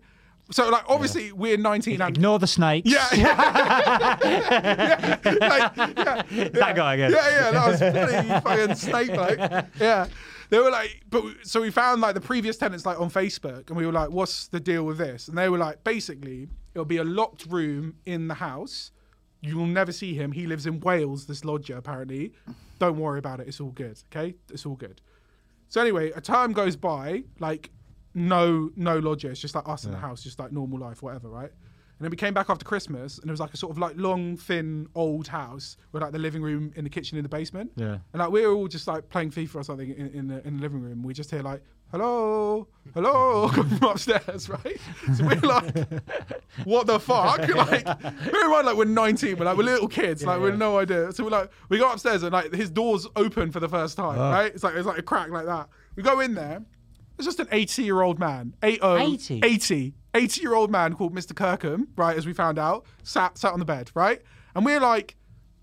So like obviously we're 19 and Ignore the snakes. yeah, <laughs> yeah, yeah, <laughs> like, yeah, That guy again. yeah, yeah, that was you fucking snake bloke. <laughs> Yeah. They were like, but we- so we found like the previous tenants like on Facebook, and we were like, "What's the deal with this?" And they were like, basically, it'll be a locked room in the house. You will never see him. He lives in Wales. This lodger, apparently. Don't worry about it. It's all good. Okay, it's all good. So anyway, a time goes by, like no no lodger. It's just like us in the house, just like normal life, whatever, right? And then we came back after Christmas, and it was like a sort of like long, thin, old house with like the living room in the kitchen in the basement. Yeah. And like we were all just like playing FIFA or something in, in the in the living room. We just hear like, "Hello, hello," <laughs> come from upstairs, right? So we're like, <laughs> "What the fuck?" <laughs> Like, bear in mind, like we're 19, we're like we're little kids, like we're no idea. So we're like, we go upstairs and like his door's open for the first time, right? It's like it's like a crack like that. We go in there. It's just an 80 year old man. 80, 80? 80. 80 year old man called Mr. Kirkham, right, as we found out, sat sat on the bed, right? And we're like,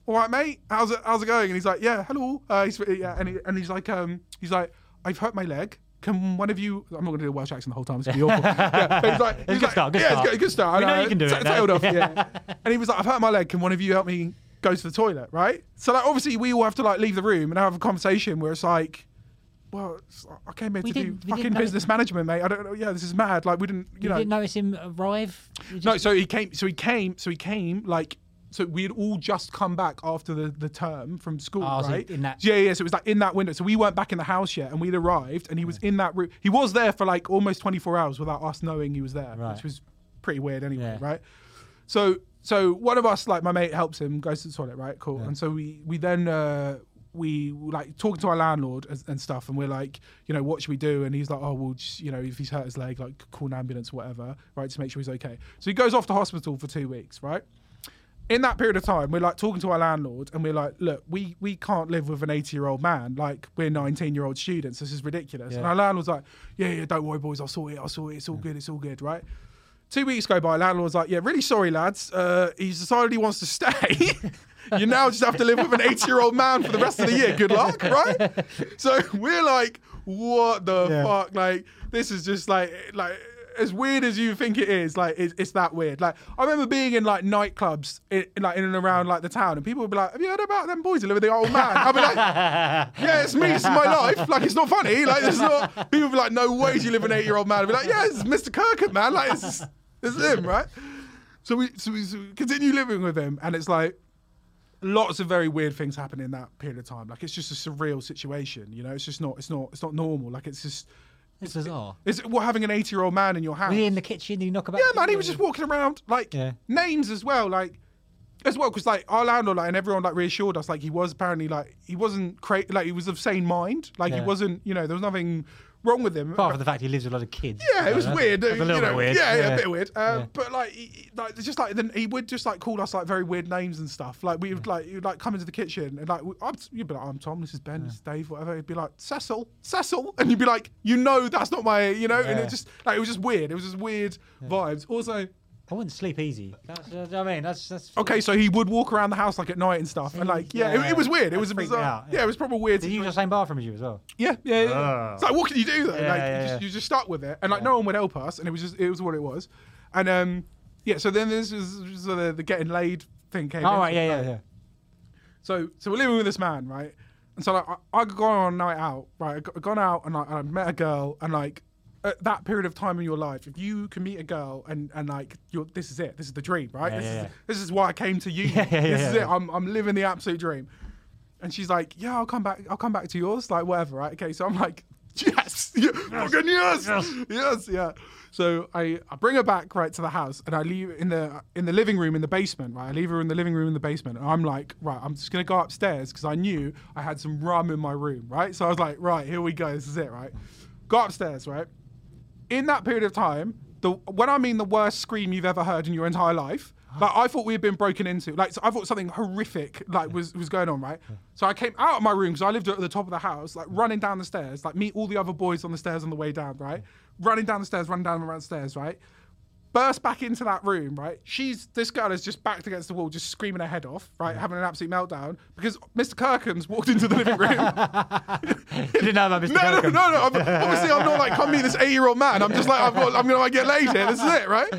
all right, mate, how's it how's it going? And he's like, yeah, hello. Uh, he's, yeah, and, he, and he's like, um, he's like, I've hurt my leg. Can one of you? I'm not going to do a Welsh accent the whole time. It's gonna be <laughs> awful. yeah, but he's like, It's he's a good like, start, good yeah, start. it's good, good start. We I know you can do it Ta- tailed off, yeah. <laughs> And he was like, I've hurt my leg. Can one of you help me go to the toilet? Right. So like, obviously, we all have to like leave the room and have a conversation where it's like. Well, I came here We to do fucking didn't business management, mate. I don't know. Yeah, this is mad. Like we didn't, you, You know. didn't notice him arrive? You No, so he came. So he came. So he came like so we had all just come back after the, the term from school, Oh, so right? in that- yeah, yeah. So it was like in that window. So we weren't back in the house yet, and we'd arrived, and he was in that room. He was there for like almost 24 hours without us knowing he was there, Right. which was pretty weird anyway, Yeah. right? So so one of us, like my mate, helps him, goes to the toilet, right? Cool. And so we we then uh, we like talking to our landlord and, and stuff, and we're like, you know, what should we do? And he's like, oh, well, just, you know, if he's hurt his leg, like call an ambulance, or whatever, right, to make sure he's okay. So he goes off to hospital for two weeks, right? In that period of time, we're like talking to our landlord, and we're like, "Look, we we can't live with an eighty-year-old man. Like we're nineteen-year-old students. This is ridiculous." And Yeah. our landlord's like, "Yeah, yeah, don't worry, boys. I'll sort it. I'll sort it. It's all good. It's all good, right?" Two weeks go by. Landlord's like, "Yeah, really sorry, lads. Uh, he's decided he wants to stay. <laughs> you now just have to live with an eighty-year-old man for the rest of the year. Good luck, right?" <laughs> So we're like, "What the Yeah. fuck? Like this is just like like." As weird as you think it is, like it's, it's that weird. Like I remember being in like nightclubs, in, like in and around like the town, and people would be like, "Have you heard about them boys who live with the old man?" I'd be like, <laughs> "Yeah, it's me. It's my life. Like it's not funny. Like it's not." People would be like, "No way, you live with an eight-year-old man." I'd be like, "Yeah, it's Mr. Kirkham, man. Like it's it's him, right?" So we so we, so we continue living with him, and it's like lots of very weird things happen in that period of time. Like it's just a surreal situation, you know. It's just not it's not it's not normal. Like it's just. It's bizarre. Is it what having an eighty-year-old man in your house? Were in the kitchen? You knock about? Yeah, man, he was just walking around like Yeah. names as well, like as well, because like our landlord, like, and everyone like reassured us, like he was apparently like he wasn't cra- like he was of sane mind, like he wasn't, you know, there was nothing wrong with him. Apart from the fact he lives with a lot of kids. Yeah, it was That's- weird. That's a you little know, bit weird. Yeah, yeah, a bit weird. Uh, Yeah. But like, he, like, it's just like then he would just like call us like very weird names and stuff. Like we would like he would like come into the kitchen and like I'm, you'd be like, I'm Tom, this is Ben, this is Dave, whatever. He'd be like Cecil, Cecil, and you'd be like, you know, that's not my, you know, and Yeah. it just like it was just weird. It was just weird vibes. Also. I wouldn't sleep easy. That's, that's, I mean, that's that's. Okay, so he would walk around the house like at night and stuff, and like, yeah, It, it was weird. It was a That freaked me bizarre. out, yeah. it was probably weird. Did you use the same bathroom as you as well? Yeah, yeah. yeah. Ah. It's like, what can you do though? Yeah, like, yeah, you, just, yeah. you just stuck with it, and like, no one would help us, and it was just, it was what it was, and um, yeah. So then this was so the, the getting laid thing came. Oh, in. right, yeah, yeah, yeah. So, so we're living with this man, right? And so like, I, I gone on a night out, right? I got- gone out and like, I met a girl, and like at that period of time in your life, if you can meet a girl and and like you're, this is it, this is the dream, right? Yeah, this yeah, is yeah. this is why I came to you. <laughs> This is it. I'm I'm living the absolute dream. And she's like, yeah, I'll come back. I'll come back to yours, like whatever, right? Okay, so I'm like, yes, <laughs> yeah, fucking yes, yes, yeah. So I, I bring her back right to the house, and I leave in the in the living room in the basement. Right, I leave her in the living room in the basement, and I'm like, right, I'm just gonna go upstairs because I knew I had some rum in my room, right? So I was like, right, here we go, this is it, right? Go upstairs, right? In that period of time, the when I mean the worst scream you've ever heard in your entire life, like I thought we had been broken into. Like so I thought something horrific like was was going on, right? So I came out of my room because I lived at the top of the house, like running down the stairs, like meet all the other boys on the stairs on the way down, right? Running down the stairs, running down around the stairs, right? Burst back into that room, right? She's this girl is just backed against the wall, just screaming her head off, right? Having an absolute meltdown because Mr. Kirkham's walked into the living <laughs> room. You didn't know about Mr. <laughs> No, no, Kirkham. no, no. I'm, obviously, I'm not like come meet this eight-year-old man. I'm just like got, I'm gonna like, get laid here. This is it, right?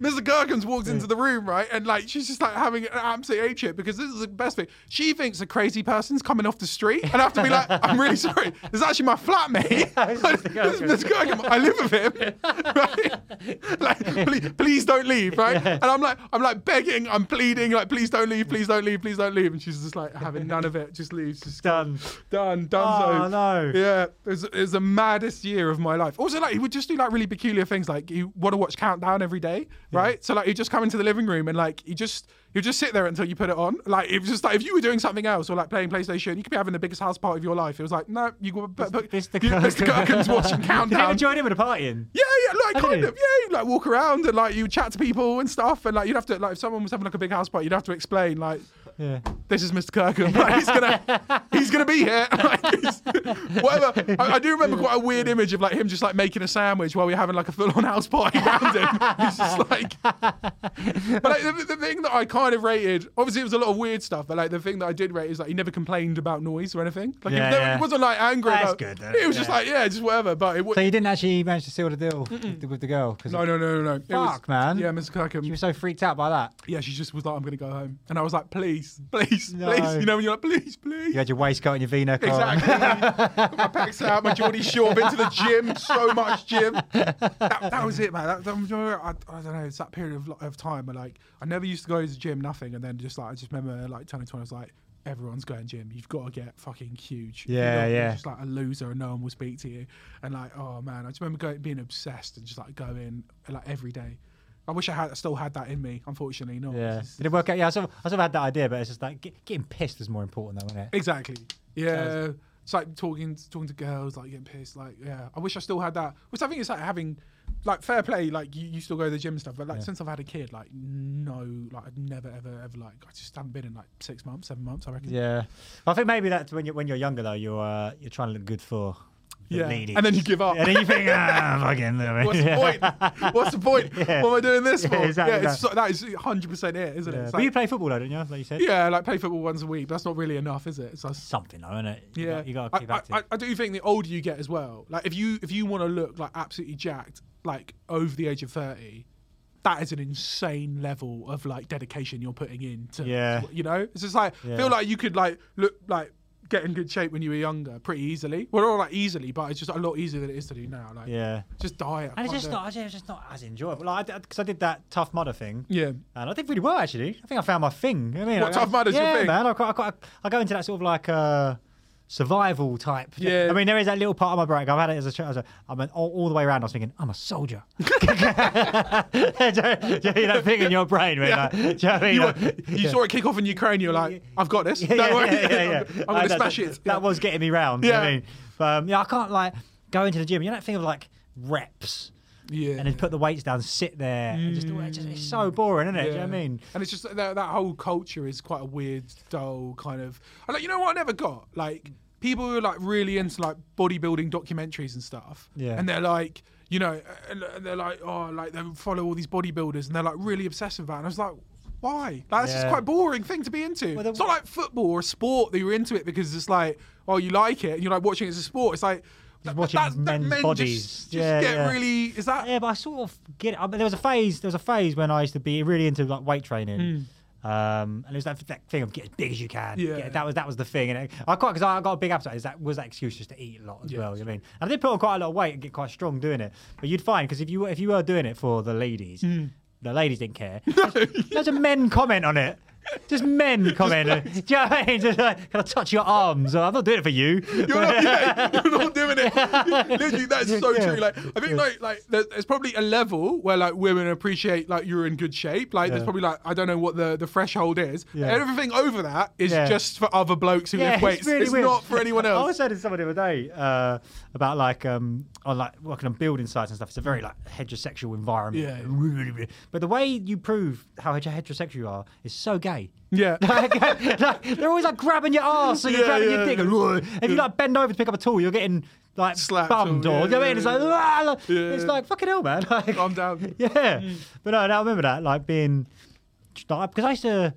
Mr. Kirkham's walked into the room, right, and like she's just like having an absolute hate shit because this is the best thing. She thinks a crazy person's coming off the street, and I have to be like, I'm really sorry. This is actually my flatmate. <laughs> Like, this is Mr. Kirkham. I live with him. Right? Like, please, please don't leave, right? And I'm like, I'm like begging, I'm pleading, like, please don't leave, please don't leave, please don't leave. And she's just like having none of it. Just leaves. Just Done. Done. Done. Oh, so. no. Yeah, it was, it was the maddest year of my life. Also, like he would just do like really peculiar things, like you want to watch Countdown every day, right? So like you just come into the living room and like you just you just sit there until you put it on. Like it was just like if you were doing something else or like playing PlayStation, you could be having the biggest house party of your life. It was like no, you but, but Mr. Mr. Kirkham's watching Did <laughs> you Countdown. join him at a partying? Yeah, yeah, like did kind you? of. Yeah, you like walk around and like you chat to people and stuff, and like you'd have to like if someone was having like a big house party, you'd have to explain like. Yeah. This is Mr. Kirkham. Like, he's gonna, he's gonna be here. <laughs> Like, whatever. I, I do remember quite a weird image of like him just like making a sandwich while we're having like a full-on house party <laughs> around him. He's just like. But like, the, the thing that I kind of rated, obviously it was a lot of weird stuff, but like the thing that I did rate is like he never complained about noise or anything. Like Yeah, he, yeah. he wasn't like angry. That's about, good, though. It was just like yeah, just whatever. But it, wa- So you didn't actually manage to seal the deal with the, with the girl? no, no, no, no, no. It was- Fuck, man. Yeah, Mr. Kirkham. You were so freaked out by that. Yeah, she just was like, I'm gonna go home, and I was like, please, please, please, No. please. You know when you're like, please, please. You had your waistcoat and your V-neck on. Exactly. <laughs> My pecs out, my Geordie short, been to the gym, so much gym. That, that was it, man. That, that, I, I don't know, it's that period of, of time where like I never used to go to the gym, nothing, and then just like I just remember like turning twenty, I was like, everyone's going to gym. You've got to get fucking huge. You Yeah, you're yeah. Just like a loser, and no one will speak to you. And like, oh man, I just remember going, being obsessed and just like going like every day. I wish I had, I still had that in me. Unfortunately, not. Yeah. Did it work out? Yeah, I sort of, I sort of had that idea, but it's just like get, getting pissed is more important, though, isn't it? Exactly. Yeah. It's like talking talking to girls, like getting pissed. Like, yeah. I wish I still had that. Which I think it's like having, like, fair play. Like, you, you still go to the gym and stuff. But like, Yeah. since I've had a kid, like, no, like, I've never ever ever like, I just haven't been in like six months, seven months. I reckon. Yeah. I think maybe that's when you're when you're younger though. You're uh, you're trying to look good for. Yeah. And then you give up. And then you think, ah, <laughs> fucking. What's the point? <laughs> What's the point? Yeah. What am I doing this Yeah, for? exactly yeah, it's that. so, that is 100% it, isn't it? Yeah. It's But like- you play football, though, don't you? Like you said. Yeah, like play football once a week. But that's not really enough, is it? It's like, Something, though, isn't it? You yeah, got- you got to keep I, active. I, I do think the older you get as well, like if you if you want to look like absolutely jacked, like over the age of thirty, that is an insane level of like dedication you're putting in. To, Yeah. you know, it's just like Yeah. feel like you could like look like get in good shape when you were younger pretty easily. Well, not like easily, but it's just a lot easier than it is to do now. Like, Yeah. just diet. And it's just not, it's just not as enjoyable. Like, because I, did that tough mudder thing. Yeah. And I did really well actually. I think I found my thing. I mean, What, I- Tough Mudder's your yeah, thing? man. I, quite, I, quite, I go into that sort of like uh, survival type. Yeah. I mean, there is that little part of my brain. I've had it as a child. I'm an, all, all the way around. I was thinking, I'm a soldier. <laughs> you- know that thing in your brain? Where Yeah. like, you know I mean? You, Like, you yeah. saw it kick off in Ukraine. You're like, I've got this. Yeah, Don't yeah, worry. yeah, yeah, yeah. <laughs> I'm, I gonna know, smash that, it. That was getting me round. you know what I Yeah. mean, but, um, yeah, I can't like go into the gym. You know that thing of like reps. Yeah. And then put the weights down, sit there, and just, oh, it's, just it's so mm. boring, isn't it? Do you know what I mean? And it's just that, that whole culture is quite a weird, dull kind of. I like, you know what? I never got like people who are like really into like bodybuilding documentaries and stuff. Yeah. And they're like, you know, and and they're like, oh, like they follow all these bodybuilders, and they're like really obsessed with that. And I was like. Why? Like, that's just Yeah. quite a boring thing to be into. Well, it's not like football or a sport that you're into it because it's like, oh, you like it and you're like watching it as a sport. It's like, Just watching that's- that men's men bodies. Just, just yeah, get yeah. really. Is that? Yeah, but I sort of get it. I mean, there was a phase. There was a phase when I used to be really into like weight training. Um, and it was that, that thing of get as big as you can. Hmm. Yeah. That was that was the thing, and it, I quite because I got a big appetite. Is that was that excuse just to eat a lot as well? You know what I mean? And I did put on quite a lot of weight and get quite strong doing it. But you'd find because if you if you were doing it for the ladies, Hmm. the ladies didn't care. <laughs> Loads of men comment on it. Just men comment. Do you know what I mean? Just like, can I touch your arms? I'm not doing it for you. You're not, yeah, you're not doing <laughs> it. <laughs> Literally, that's so Yeah. true. Like, I think like like there's probably a level where like women appreciate like you're in good shape. Like, there's probably like I don't know what the the threshold is. Yeah. Everything over that is Yeah. just for other blokes who Yeah, lift weights. really it's not for anyone else. I was saying to someone the other day uh, about like um, on like working on building sites and stuff. It's a very like heterosexual environment. Yeah. <laughs> But the way you prove how heterosexual you are is so gay. Yeah. <laughs> like, like, they're always like grabbing your ass and you're Yeah, grabbing yeah, your dick. And, if you like bend over to pick up a tool, you're getting like Slapped bummed or- you know what I mean? It's like, "Ah," like, it's like fucking hell, man. <laughs> Like, I'm down. <laughs> yeah. But no, no, I remember that, like being, like, because I used to,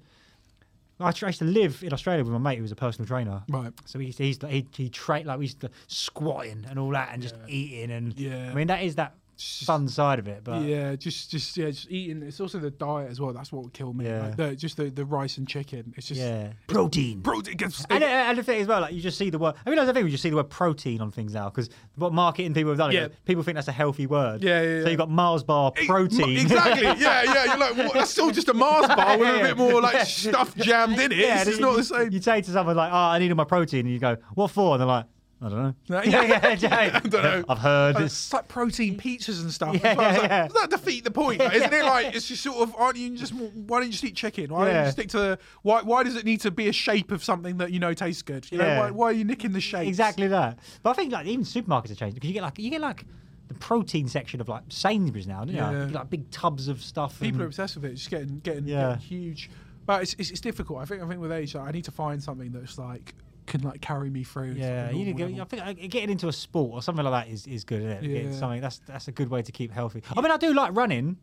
I used to live in Australia with my mate who was a personal trainer. Right. So he used to, he, used to, he, he trained, like, we used to squatting and all that and just eating. And Yeah. I mean, that is that fun side of it. But yeah, just just yeah, just eating. It's also the diet as well. That's what would kill me. Yeah. Like the, just the, the rice and chicken. It's just yeah. Protein. protein. Gets, And, and the thing as well, like you just see the word. I mean, that's the thing. We just see the word protein on things now because what marketing people have done. Yeah. People think that's a healthy word. Yeah, yeah, So you've got Mars bar protein. Exactly. <laughs> Yeah, yeah. You're like, what? that's still just a Mars bar with Yeah, a bit more like Yeah. stuff jammed in it. Yeah, it's and you- not the same. You say to someone like, "Oh, I need all my protein," and you go, "What for?" And they're like, "I don't know." <laughs> Yeah, yeah. yeah. <laughs> I don't know. I've heard Uh, it's It's like protein pizzas and stuff. <laughs> Yeah, well. Yeah, like, yeah. That defeat the point? Isn't it like it's just sort of aren't you just why don't you just eat chicken? Why don't you stick to why why does it need to be a shape of something that you know tastes good? You know, why, why are you nicking the shape? exactly that. But I think like even supermarkets are changing because you get like you get like the protein section of like Sainsbury's now, don't you? Yeah. Like big tubs of stuff. People are obsessed with it, It's just getting getting, Yeah. getting huge. But it's, it's it's difficult. I think I think with age, like, I need to find something that's like can like carry me through. Yeah, you need to go, I think uh, getting into a sport or something like that is, is good. Isn't it? Getting Yeah. something that's that's a good way to keep healthy. I mean, I do like running.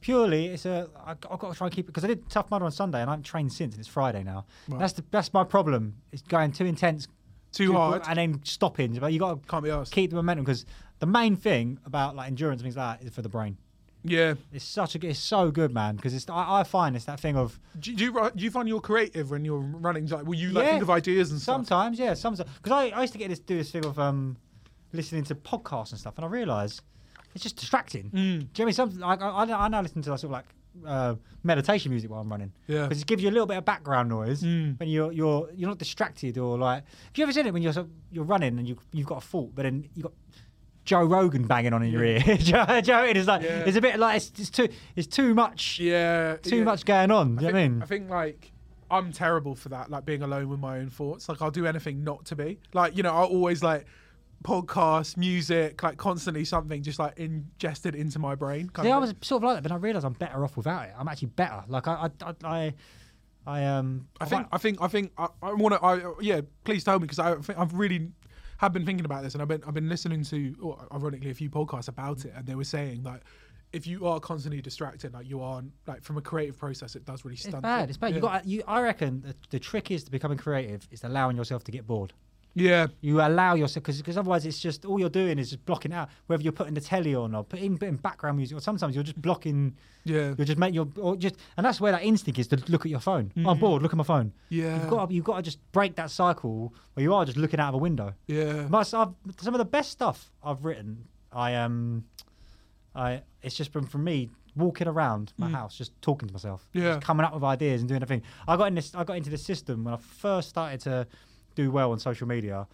Purely, it's a I, I've got to try and keep it because I did tough mud on Sunday and I haven't trained since. And it's Friday now. Right. That's the that's my problem. It's going too intense, Too hard. and then stopping. But you got to Can't be asked. keep the momentum because the main thing about like endurance and things like that is for the brain. Yeah. It's such a. It's so good, man. Because it's. I, I find it's that thing of. Do, do you do you find you're creative when you're running? Like, will you like Yeah. think of ideas and stuff? Sometimes, yeah, sometimes. Because I, I used to get this do this thing of um, listening to podcasts and stuff, and I realise it's just distracting. Mm. Do you know what I mean? Some, like, I, I, I now listen to like, sort of like uh, meditation music while I'm running. Yeah. Because it gives you a little bit of background noise Mm. when you're you're you're not distracted or like. Have you ever seen it when you're sort of- you're running and you you've got a thought, but then you got Joe Rogan banging on in your ear. <laughs> Do you know what I mean? It's like Yeah. it's a bit like it's, it's too it's too much. Yeah. Too yeah. much going on. Do you know what I mean? I think like I'm terrible for that, like being alone with my own thoughts. Like I'll do anything not to be. Like you know, I always like podcasts, music, like constantly something just like ingested into my brain. kind Yeah, I was sort of like that, but I realised I'm better off without it. I'm actually better. Like I, I, I, I, I um. I think, I think, I think, I, I want to. I yeah, please tell me because I think I've really have been thinking about this, and I've been I've been listening to, ironically, a few podcasts about it, and they were saying that if you are constantly distracted, like you are, like from a creative process, it does really It's stunt. bad. it. It's bad. You got. You. I reckon the, the trick is to becoming creative is allowing yourself to get bored. Yeah. You allow yourself because otherwise it's just all you're doing is just blocking out. Whether you're putting the telly on or putting putting background music, or sometimes you're just blocking. Yeah. You're just making your or just and that's where that instinct is to look at your phone. Oh, I'm bored. Look at my phone. Yeah. You've got to, you've got to just break that cycle where you are just looking out of a window. Yeah. But I've, some of the best stuff I've written, I um, I it's just been from me walking around my Mm. house, just talking to myself, Yeah. just coming up with ideas and doing everything. I got in this, I got into this system when I first started to do well on social media.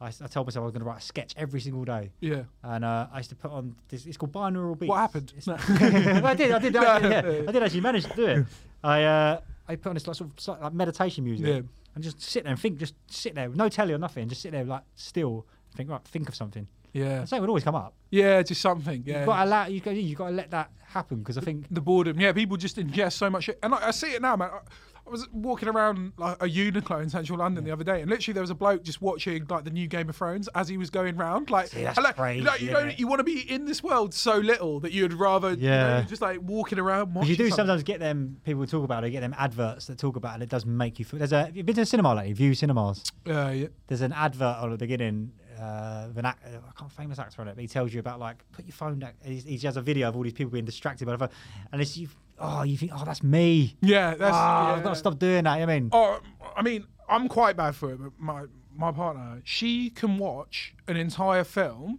I told myself I was going to write a sketch every single day. Yeah. And uh, I used to put on this. It's called binaural beats. What happened? It's- <laughs> <laughs> I did. I did. No. I did, yeah, I did actually manage to do it. I uh, I put on this like, sort of sort of like meditation music Yeah. and just sit there and think. Just sit there, with no telly or nothing. Just sit there like still. Think right. Think of something. Yeah. And so it would always come up. Yeah, just something. Yeah. You've got to allow. You got. You got to let that happen because I think the boredom. Yeah, people just ingest so much shit, and like, I see it now, man. I, I was walking around like a Uniqlo in central London the other day, and literally there was a bloke just watching like the new Game of Thrones as he was going round. Like, See, like, crazy, like, you isn't know, it? you want to be in this world so little that you'd rather, you know, just like walking around. Watching you do something. sometimes get them people talk about it, get them adverts that talk about it. It does make you feel. There's a. Have you been to the cinema lately? Vue cinemas. Uh, yeah. There's an advert on the beginning. Uh, an act, I can't famous actor on it, but he tells you about like put your phone down. He, he has a video of all these people being distracted by the phone, and it's you. Oh, you think, oh, that's me. Yeah, that's. oh, yeah. I've got to stop doing that. I mean, Oh, I mean, I'm quite bad for it, but my my partner, she can watch an entire film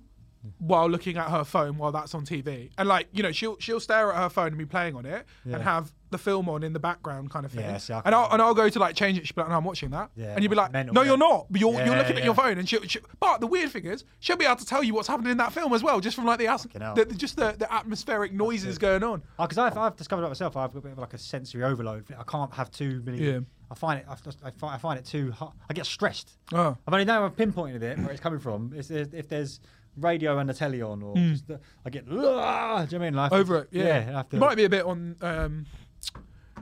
while looking at her phone while that's on TV, and like you know, she'll she'll stare at her phone and be playing on it Yeah. and have the film on in the background, kind of thing. Yeah, see, I and I'll and I'll go to like change it. She'll be like, "No, I'm watching that," Yeah, and you'll be like, mental, "No, you're not." But you're you're Yeah, looking at your phone, and she'll, she But the weird thing is, she'll be able to tell you what's happening in that film as well, just from like the, as- hell. the just the, the atmospheric noises going on. Oh, because I've, I've discovered about myself, I've got a bit of like a sensory overload. I can't have too many. Yeah. I find it. I, find, I find it too. Hot. I get stressed. Oh. I've only now I've pinpointed it where it's coming from. If if there's radio and the telly on, or Mm. just the, I get. "Ah," Do you know I mean? Like, over it. Yeah, have to, might be a bit on. Um,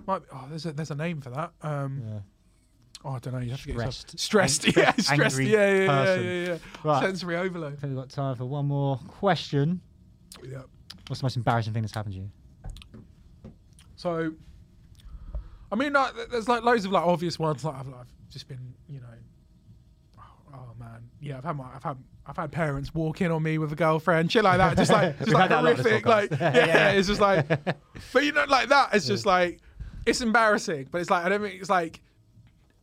might be, oh, there's a there's a name for that. Um, Oh, I don't know. You have to get Stressed. stressed. <laughs> Ang- yeah, stressed, stressed. Yeah, yeah, yeah, person. yeah, yeah. Right. Sensory overload. I think we've got time for one more question. Yeah. What's the most embarrassing thing that's happened to you? So, I mean, like, there's like loads of like obvious ones. Like I've, I've just been, you know, oh, oh, man, yeah. I've had my, I've had, I've had parents walk in on me with a girlfriend, shit like that. Just like, just <laughs> like had that a lot on this horrific. Like, yeah, Yeah. it's just like, <laughs> but you know, like that. It's just like, it's embarrassing, but it's like I don't think it's like.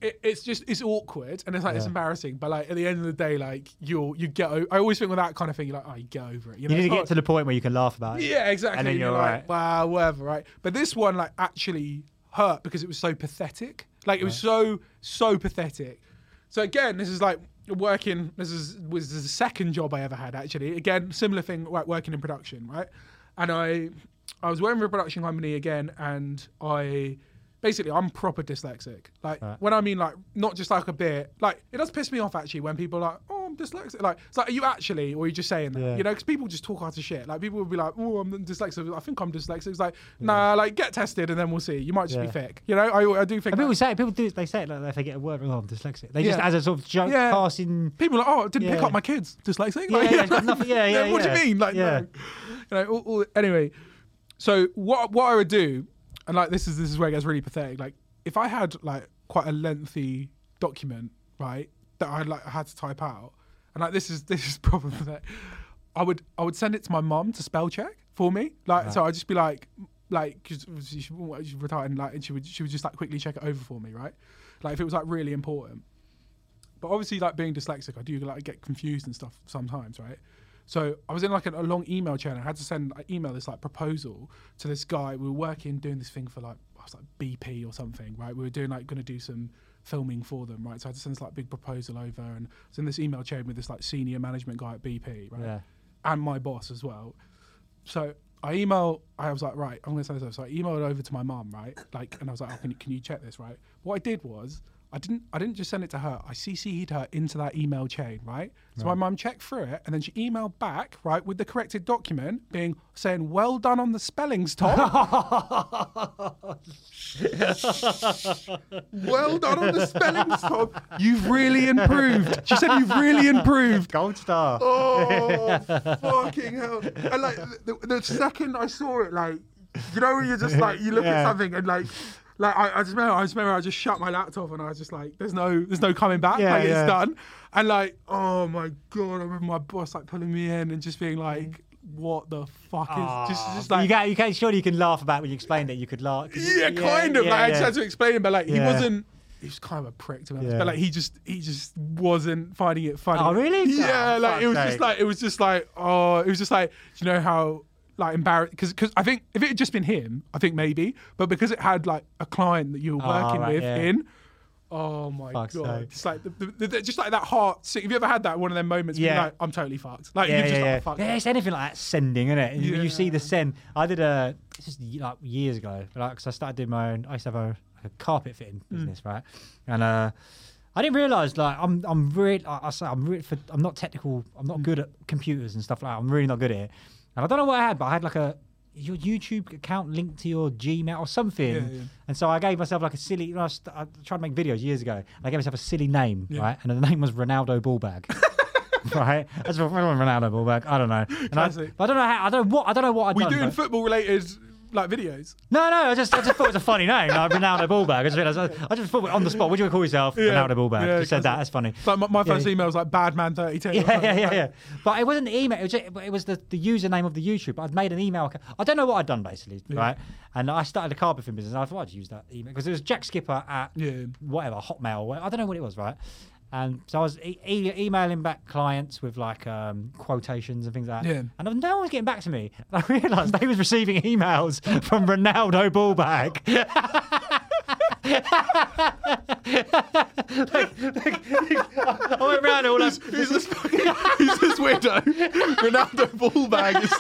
It, it's just it's awkward and it's like it's embarrassing, but like at the end of the day, like you'll you get. o- I always think with that kind of thing, you're like, oh, you get over it. You, know, need to get to the point where you can laugh about it. yeah, exactly. And then you're like, right. wow, whatever, right? But this one, like, actually hurt because it was so pathetic. Like, it was so, so pathetic. So again, this is like working. This is was the second job I ever had. Actually, again, similar thing, like working in production, right? And I, I was working for a production company again, and I. Basically, I'm proper dyslexic. Like Right. when I mean like not just like a bit. Like it does piss me off actually when people are like, "Oh, I'm dyslexic." Like it's like, are you actually, or are you just saying that? Yeah. You know, because people just talk out of shit. Like people will be like, "Oh, I'm dyslexic." I think I'm dyslexic. It's like, nah, like get tested and then we'll see. You might just be Yeah. fake. You know, I, I do think. And people say people do they say it like if they get a word wrong, oh, I'm dyslexic. They just Yeah. as a sort of joke Yeah. passing. People are like, "Oh, I didn't pick up my kids dyslexic." Yeah, Like, yeah, <laughs> got nothing- yeah, yeah, What do you mean? Like, Yeah. no. You know, all, all, anyway. So what what I would do, and like this is this is where it gets really pathetic. Like if I had like quite a lengthy document, right, that I like had to type out, and like this is <laughs> this is probably that I would I would send it to my mum to spell check. for me. Like, Right. so uh-huh. I'd just be like, like, because she, she retired, and like, and she would she would just like quickly check it over for me, right? Like if it was like really important. But obviously, like being dyslexic, I do like get confused and stuff sometimes, right? So I was in like a, a long email chain. I had to send I email this like proposal to this guy. We were working doing this thing for like I was like BP or something, right? We were doing like going to do some filming for them, right? So I had to send this like big proposal over, and in this email chain with this like senior management guy at BP, right? Yeah. And my boss as well. So I email. I was like, right, I'm gonna send this over. So I emailed over to my mom, right? Like, and I was like, oh, can you, can you check this, right? What I did was. I didn't. I didn't just send it to her. I CC'd her into that email chain, right? So my Right. mum checked through it, and then she emailed back, right, with the corrected document, being saying, "Well done on the spellings, Tom. <laughs> well done on the spellings, Tom. You've really improved." She said, "You've really improved." Gold star. Oh, fucking hell! And like the, the second I saw it, like you know, you're just like you look at something and like. Like I, I just remember, I just remember, I just shut my laptop and I was just like, "There's no, there's no coming back. Yeah, like yeah. it's done." And like, oh my god, I remember my boss like pulling me in and just being like, mm. "What the fuck is just, just ah. you can, you can, surely you can laugh about when you explained it. You could laugh you- yeah, kind of." yeah, like I yeah. just had to explain, it but like he wasn't. He was kind of a prick to be honest, Yeah. but like he just he just wasn't finding it funny. Oh, really? Yeah, Oh, like ah, it was fuck's just like it was just like oh, it was just like do you know how like embarrassed because because I think if it had just been him, I think maybe, but because it had like a client that you were Oh, working right, with yeah. in. Oh my Fuck's god! sake. It's like the, the, the, just like that heart. sick- Have you ever had that one of them moments? Where Yeah. you're like, I'm totally fucked. Like yeah, you're just yeah, like, yeah. yeah, it's anything like that sending, isn't it? You, you see the send. I did a this is like years ago, like because I started doing my own. I used to have a, a carpet fitting Mm. business, right? And uh, I didn't realize like I'm I'm really like I say I'm really for, I'm not technical. I'm Mm. not good at computers and stuff like that. I'm really not good at it. And I don't know what I had, but I had like a your YouTube account linked to your Gmail or something. Yeah, yeah. And so I gave myself like a silly. You know, I, st- I tried to make videos years ago. And I gave myself a silly name, Yeah. right? And the name was Ronaldo Ballbag. <laughs> right? That's Ronaldo Ballbag. I don't know. And I, Classic. I don't know how. I don't know what. I don't know what I'd We done. doing football related like videos. no, no. I just, I just thought it was a funny name, like Ronaldo Ballbag. I just realized. I, I just thought on the spot. What do you call yourself? Yeah. Ronaldo Ballbag. Yeah, just said that. That's funny. Like my, my Yeah. first email was like badman32. <laughs> Yeah, yeah, yeah, yeah. But it wasn't the email. It was, just, it was the, the username of the YouTube. I'd made an email. account. I don't know what I'd done basically, Yeah. right? And I started a carpet film business. And I thought I'd use that email because it was Jack Skipper at Yeah. whatever Hotmail. I don't know what it was, right? And so I was e- e- emailing back clients with like um, quotations and things like that. Yeah. And no one was getting back to me. And <laughs> I realised they was receiving emails <laughs> from Ronaldo Ballbag. <laughs> I went round all Who's, who's this fucking, who's this weirdo? Ronaldo Ballbag. Is,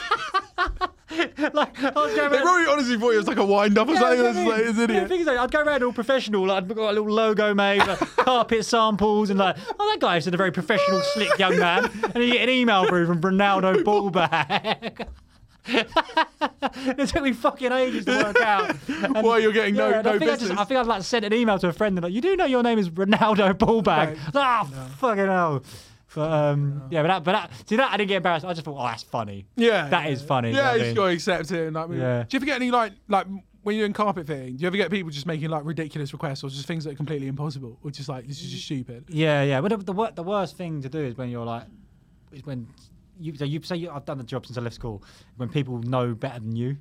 <laughs> like, I was going they probably honestly thought it was like a wind up or Yeah, something. that's It's what I like, it's Yeah, idiot. the thing is, like, I'd go around all professional, like I'd got a little logo made, like, <laughs> carpet samples, and like, oh, that guy's a very professional, slick young man. And you get an email through from Ronaldo <laughs> Ballbag. it took me fucking ages to work out. And- While you're getting no- and I no think I, just, I think I'd like sent an email to a friend and like, you do know your name is Ronaldo Ballbag. Right. Ah, fucking hell. But um, yeah, but that, but that, see that I didn't get embarrassed. I just thought, oh, that's funny. Yeah, that is funny. you know Yeah, I you just got to accept it. And, like, Yeah. Do you ever get any like like when you're in carpet fitting? Do you ever get people just making like ridiculous requests or just things that are completely impossible, or just like this is just stupid? Yeah, yeah. But the, the, the worst thing to do is when you're like, is when you so you say you, I've done the job since I left school. When people know better than you,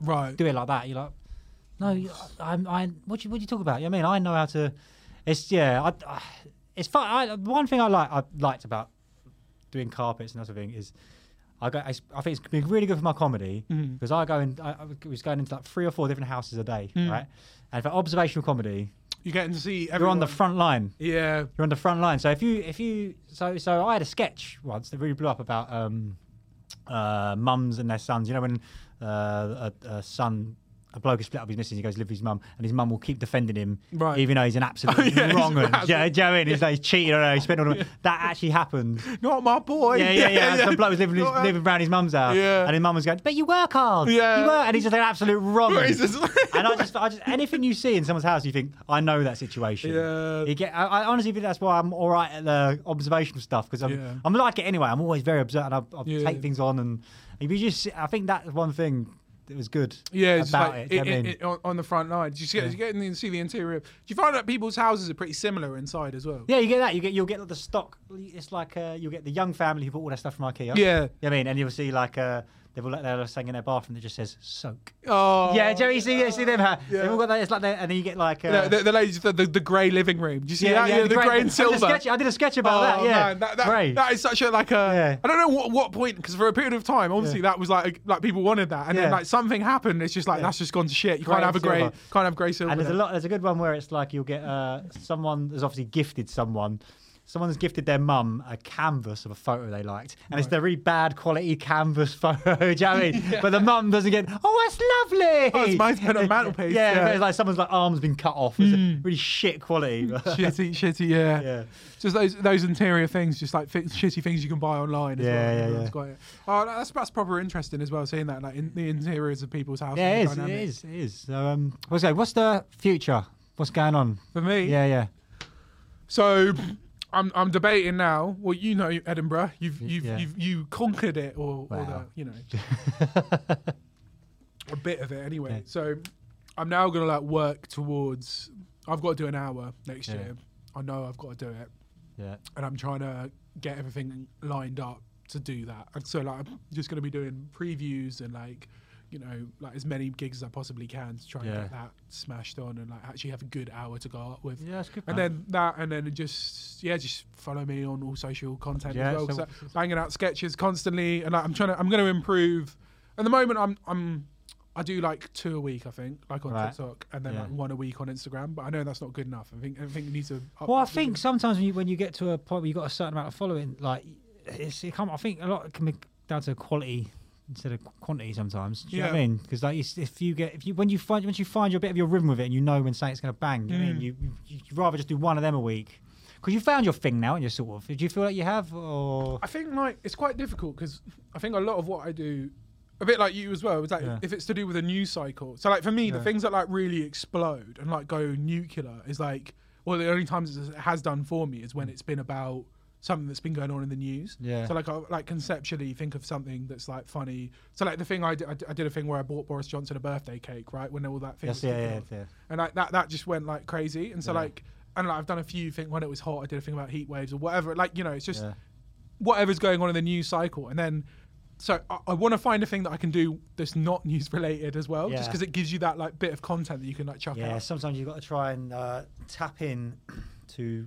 Right. do it like that. You're like, no, I'm. I. What do you, what do you talk about? You know what I mean, I know how to. It's yeah. I, I, it's fun. I, one thing I like. I liked about doing carpets and that sort of thing is. I, go, I, I think it's been really good for my comedy because I go in. I, I was going into like three or four different houses a day, Mm. right? And for observational comedy, You're getting to see. you're on the front line. Yeah. You're on the front line. So if you if you so so I had a sketch once that really blew up about um uh mums and their sons. You know when uh, a, a son a bloke is split up his missus, he goes to live with his mum, and his mum will keep defending him, Right. even though he's an absolute <laughs> Oh, yeah, wrong one. Do you know- do you know what I mean? He's like he's cheating on her, he spent all the That actually happened. Not my boy. Yeah, yeah, yeah. <laughs> Some bloke was living, Not- living around his mum's house, Yeah. and his mum was going, "But you work hard, Yeah. you work," and he's just an absolute wrong. He's just- <laughs> and I just, I just, anything you see in someone's house, you think, I know that situation. Yeah. You get, I, I honestly think that's why I'm all right at the observational stuff because I'm, Yeah. I'm like it anyway. I'm always very observant. I'll Yeah. take things on, and if you just, I think that's one thing that was good. Yeah, it's about like it. do you know what I it- mean? it- on, on the front line. You, get, Yeah. you get in and see the interior? Do you find that people's houses are pretty similar inside as well? Yeah, you get that. You get you'll get the stock. It's like uh, you'll get the young family who bought all their stuff from IKEA. Yeah. You know what I mean, and you'll see like uh, they've all like they're saying in their bathroom that just says soak. Oh, yeah, Joe, you see, you see them? Huh? Yeah. They've all got that. It's like and then you get like uh, the, the, the ladies, the, the, the grey living room. Do you see Yeah, that? yeah, the, the grey grey- and I did a silver. sketch- I did a sketch about oh, that, yeah. man, that, that, Grey. that is such a like a. Yeah. I don't know what, what point because for a period of time, obviously that was like like people wanted that, and then like something happened. It's just like Yeah. that's just gone to shit. You Grey can't have a grey, silver. can't have grey silver. And there's a lot. There's a good one where it's like you'll get uh, someone has obviously gifted someone. Someone's gifted their mum a canvas of a photo they liked, and it's the really bad quality canvas <laughs> photo. do you know what I mean? But the mum doesn't get. Oh, that's lovely. Oh, it's mine's been on mantelpiece, Yeah, yeah. but it's like someone's like arms been cut off. It's a really shit quality. <laughs> shitty, shitty, yeah. Yeah. Just those those interior things, just like fi- shitty things you can buy online. As Yeah, well. yeah, yeah. got it. Oh, that's that's proper interesting as well. Seeing that, like in the interiors of people's houses. Yeah, it is. It is. It is. So, um, what's that? What's the future? What's going on For me, Yeah, yeah. So I'm I'm debating now. Well, you know Edinburgh. You've you've yeah. you've you conquered it, or, or the, you know <laughs> a bit of it anyway. So I'm now gonna like work towards. I've got to do an hour next Yeah. year. I know I've got to do it, Yeah. and I'm trying to get everything lined up to do that. And so like I'm just gonna be doing previews and like. You know, like as many gigs as I possibly can to try and Yeah. get that smashed on and like actually have a good hour to go out with. Yeah, that's good. And then that, and then just yeah, just follow me on all social content Yeah, as well. 'cause so- banging out sketches constantly, and like, I'm trying to, I'm going to improve. At the moment, I'm, I'm, I do like two a week, I think, like on Right. TikTok, and then Yeah. like one a week on Instagram. But I know that's not good enough. I think, I think it needs to. Up, Well, I think sometimes when you when you get to a point where you've got a certain amount of following, like it's, it come, I think a lot can be down to quality instead of quantity sometimes. Do you know what I mean? Because like if you get if you when you find once you find your bit of your rhythm with it and you know when something's going to bang, what I mean Mm. you you would rather just do one of them a week. Because you found your thing now, and you're sort of. Do you feel like you have, or I think like it's quite difficult because I think a lot of what I do, a bit like you as well, is like Yeah. if it's to do with a news cycle. So like for me, the things that like really explode and like go nuclear is like, well, the only times it has done for me is when it's been about something that's been going on in the news. Yeah. So like I like conceptually think of something that's like funny. So like the thing I did, I did, a thing where I bought Boris Johnson a birthday cake, right? When all that thing. Yes, was yeah, yeah, yeah. And like that, that just went like crazy. And so Yeah. like, and like, I've done a few things when it was hot. I did a thing about heat waves or whatever. Like you know, it's just Yeah. whatever's going on in the news cycle, and then. So I, I want to find a thing that I can do that's not <laughs> news related as well, just because it gives you that like bit of content that you can like chuck Yeah, out. sometimes you've got to try and uh, tap in <clears throat> to.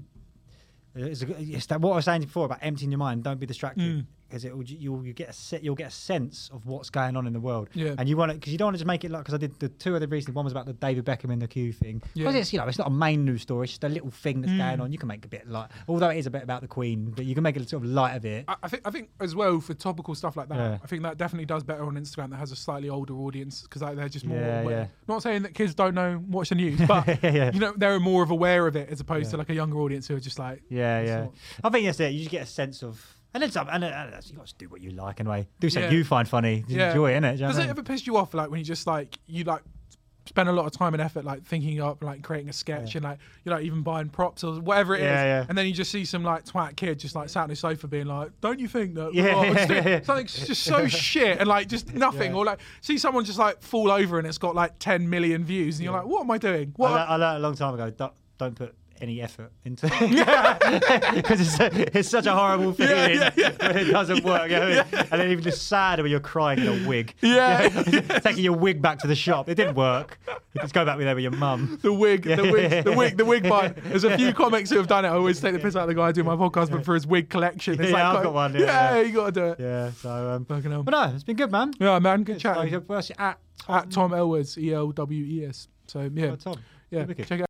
It's, a, it's that what I was saying before about emptying your mind. Don't be distracted Mm. Because it will you'll you get a set you'll get a sense of what's going on in the world. Yeah. And you want to because you don't want to just make it like because I did the two other recently. One was about the David Beckham in the queue thing. Because Yeah. it's you know it's not a main news story. It's just a little thing that's Mm. going on. You can make a bit like although it is a bit about the Queen, but you can make it sort of light of it. I, I think I think as well for topical stuff like that. Yeah. I think that definitely does better on Instagram that has a slightly older audience because like, they're just more. Yeah, aware. Not saying that kids don't know watch the news, <laughs> but you know they're more of aware of it as opposed to like a younger audience who are just like. Yeah, yeah. not- I think that's it. You just get a sense of. And then some, and uh, you got to do what you like anyway. Do something Yeah. you find funny. Just Enjoy it, innit? Do you know Does I it mean? ever piss you off, like when you just like you like spend a lot of time and effort like thinking up, like creating a sketch and like you know even buying props or whatever it is, Yeah, yeah. and then you just see some like twat kid just like sat on his sofa being like, "Don't you think that?" Yeah, oh, yeah, <laughs> yeah. something's just so shit and like just nothing, Yeah. or like see someone just like fall over and it's got like 10 million views, and you're like, "What am I doing?" I, What? learned, I learned a long time ago. Don't, don't put any effort into <laughs> because it's, it's such a horrible feeling yeah, yeah. when it doesn't work. You know what I mean? And then even just sadder when you're crying in a wig. Yeah. <laughs> taking your wig back to the shop. It didn't work. You just go back with there with your mum. the wig, the wig, the wig, the wig bite. There's a few comics who have done it. I always take the piss out of the guy doing my podcast, but for his wig collection, it's Yeah, like, I've got one, yeah, yeah, yeah. you got to do it. Yeah. So, um, but no, it's been good, man. Yeah, man, good So chat. first at At Tom Elwes, E L W E S. So yeah, Oh, Tom. yeah, check it out.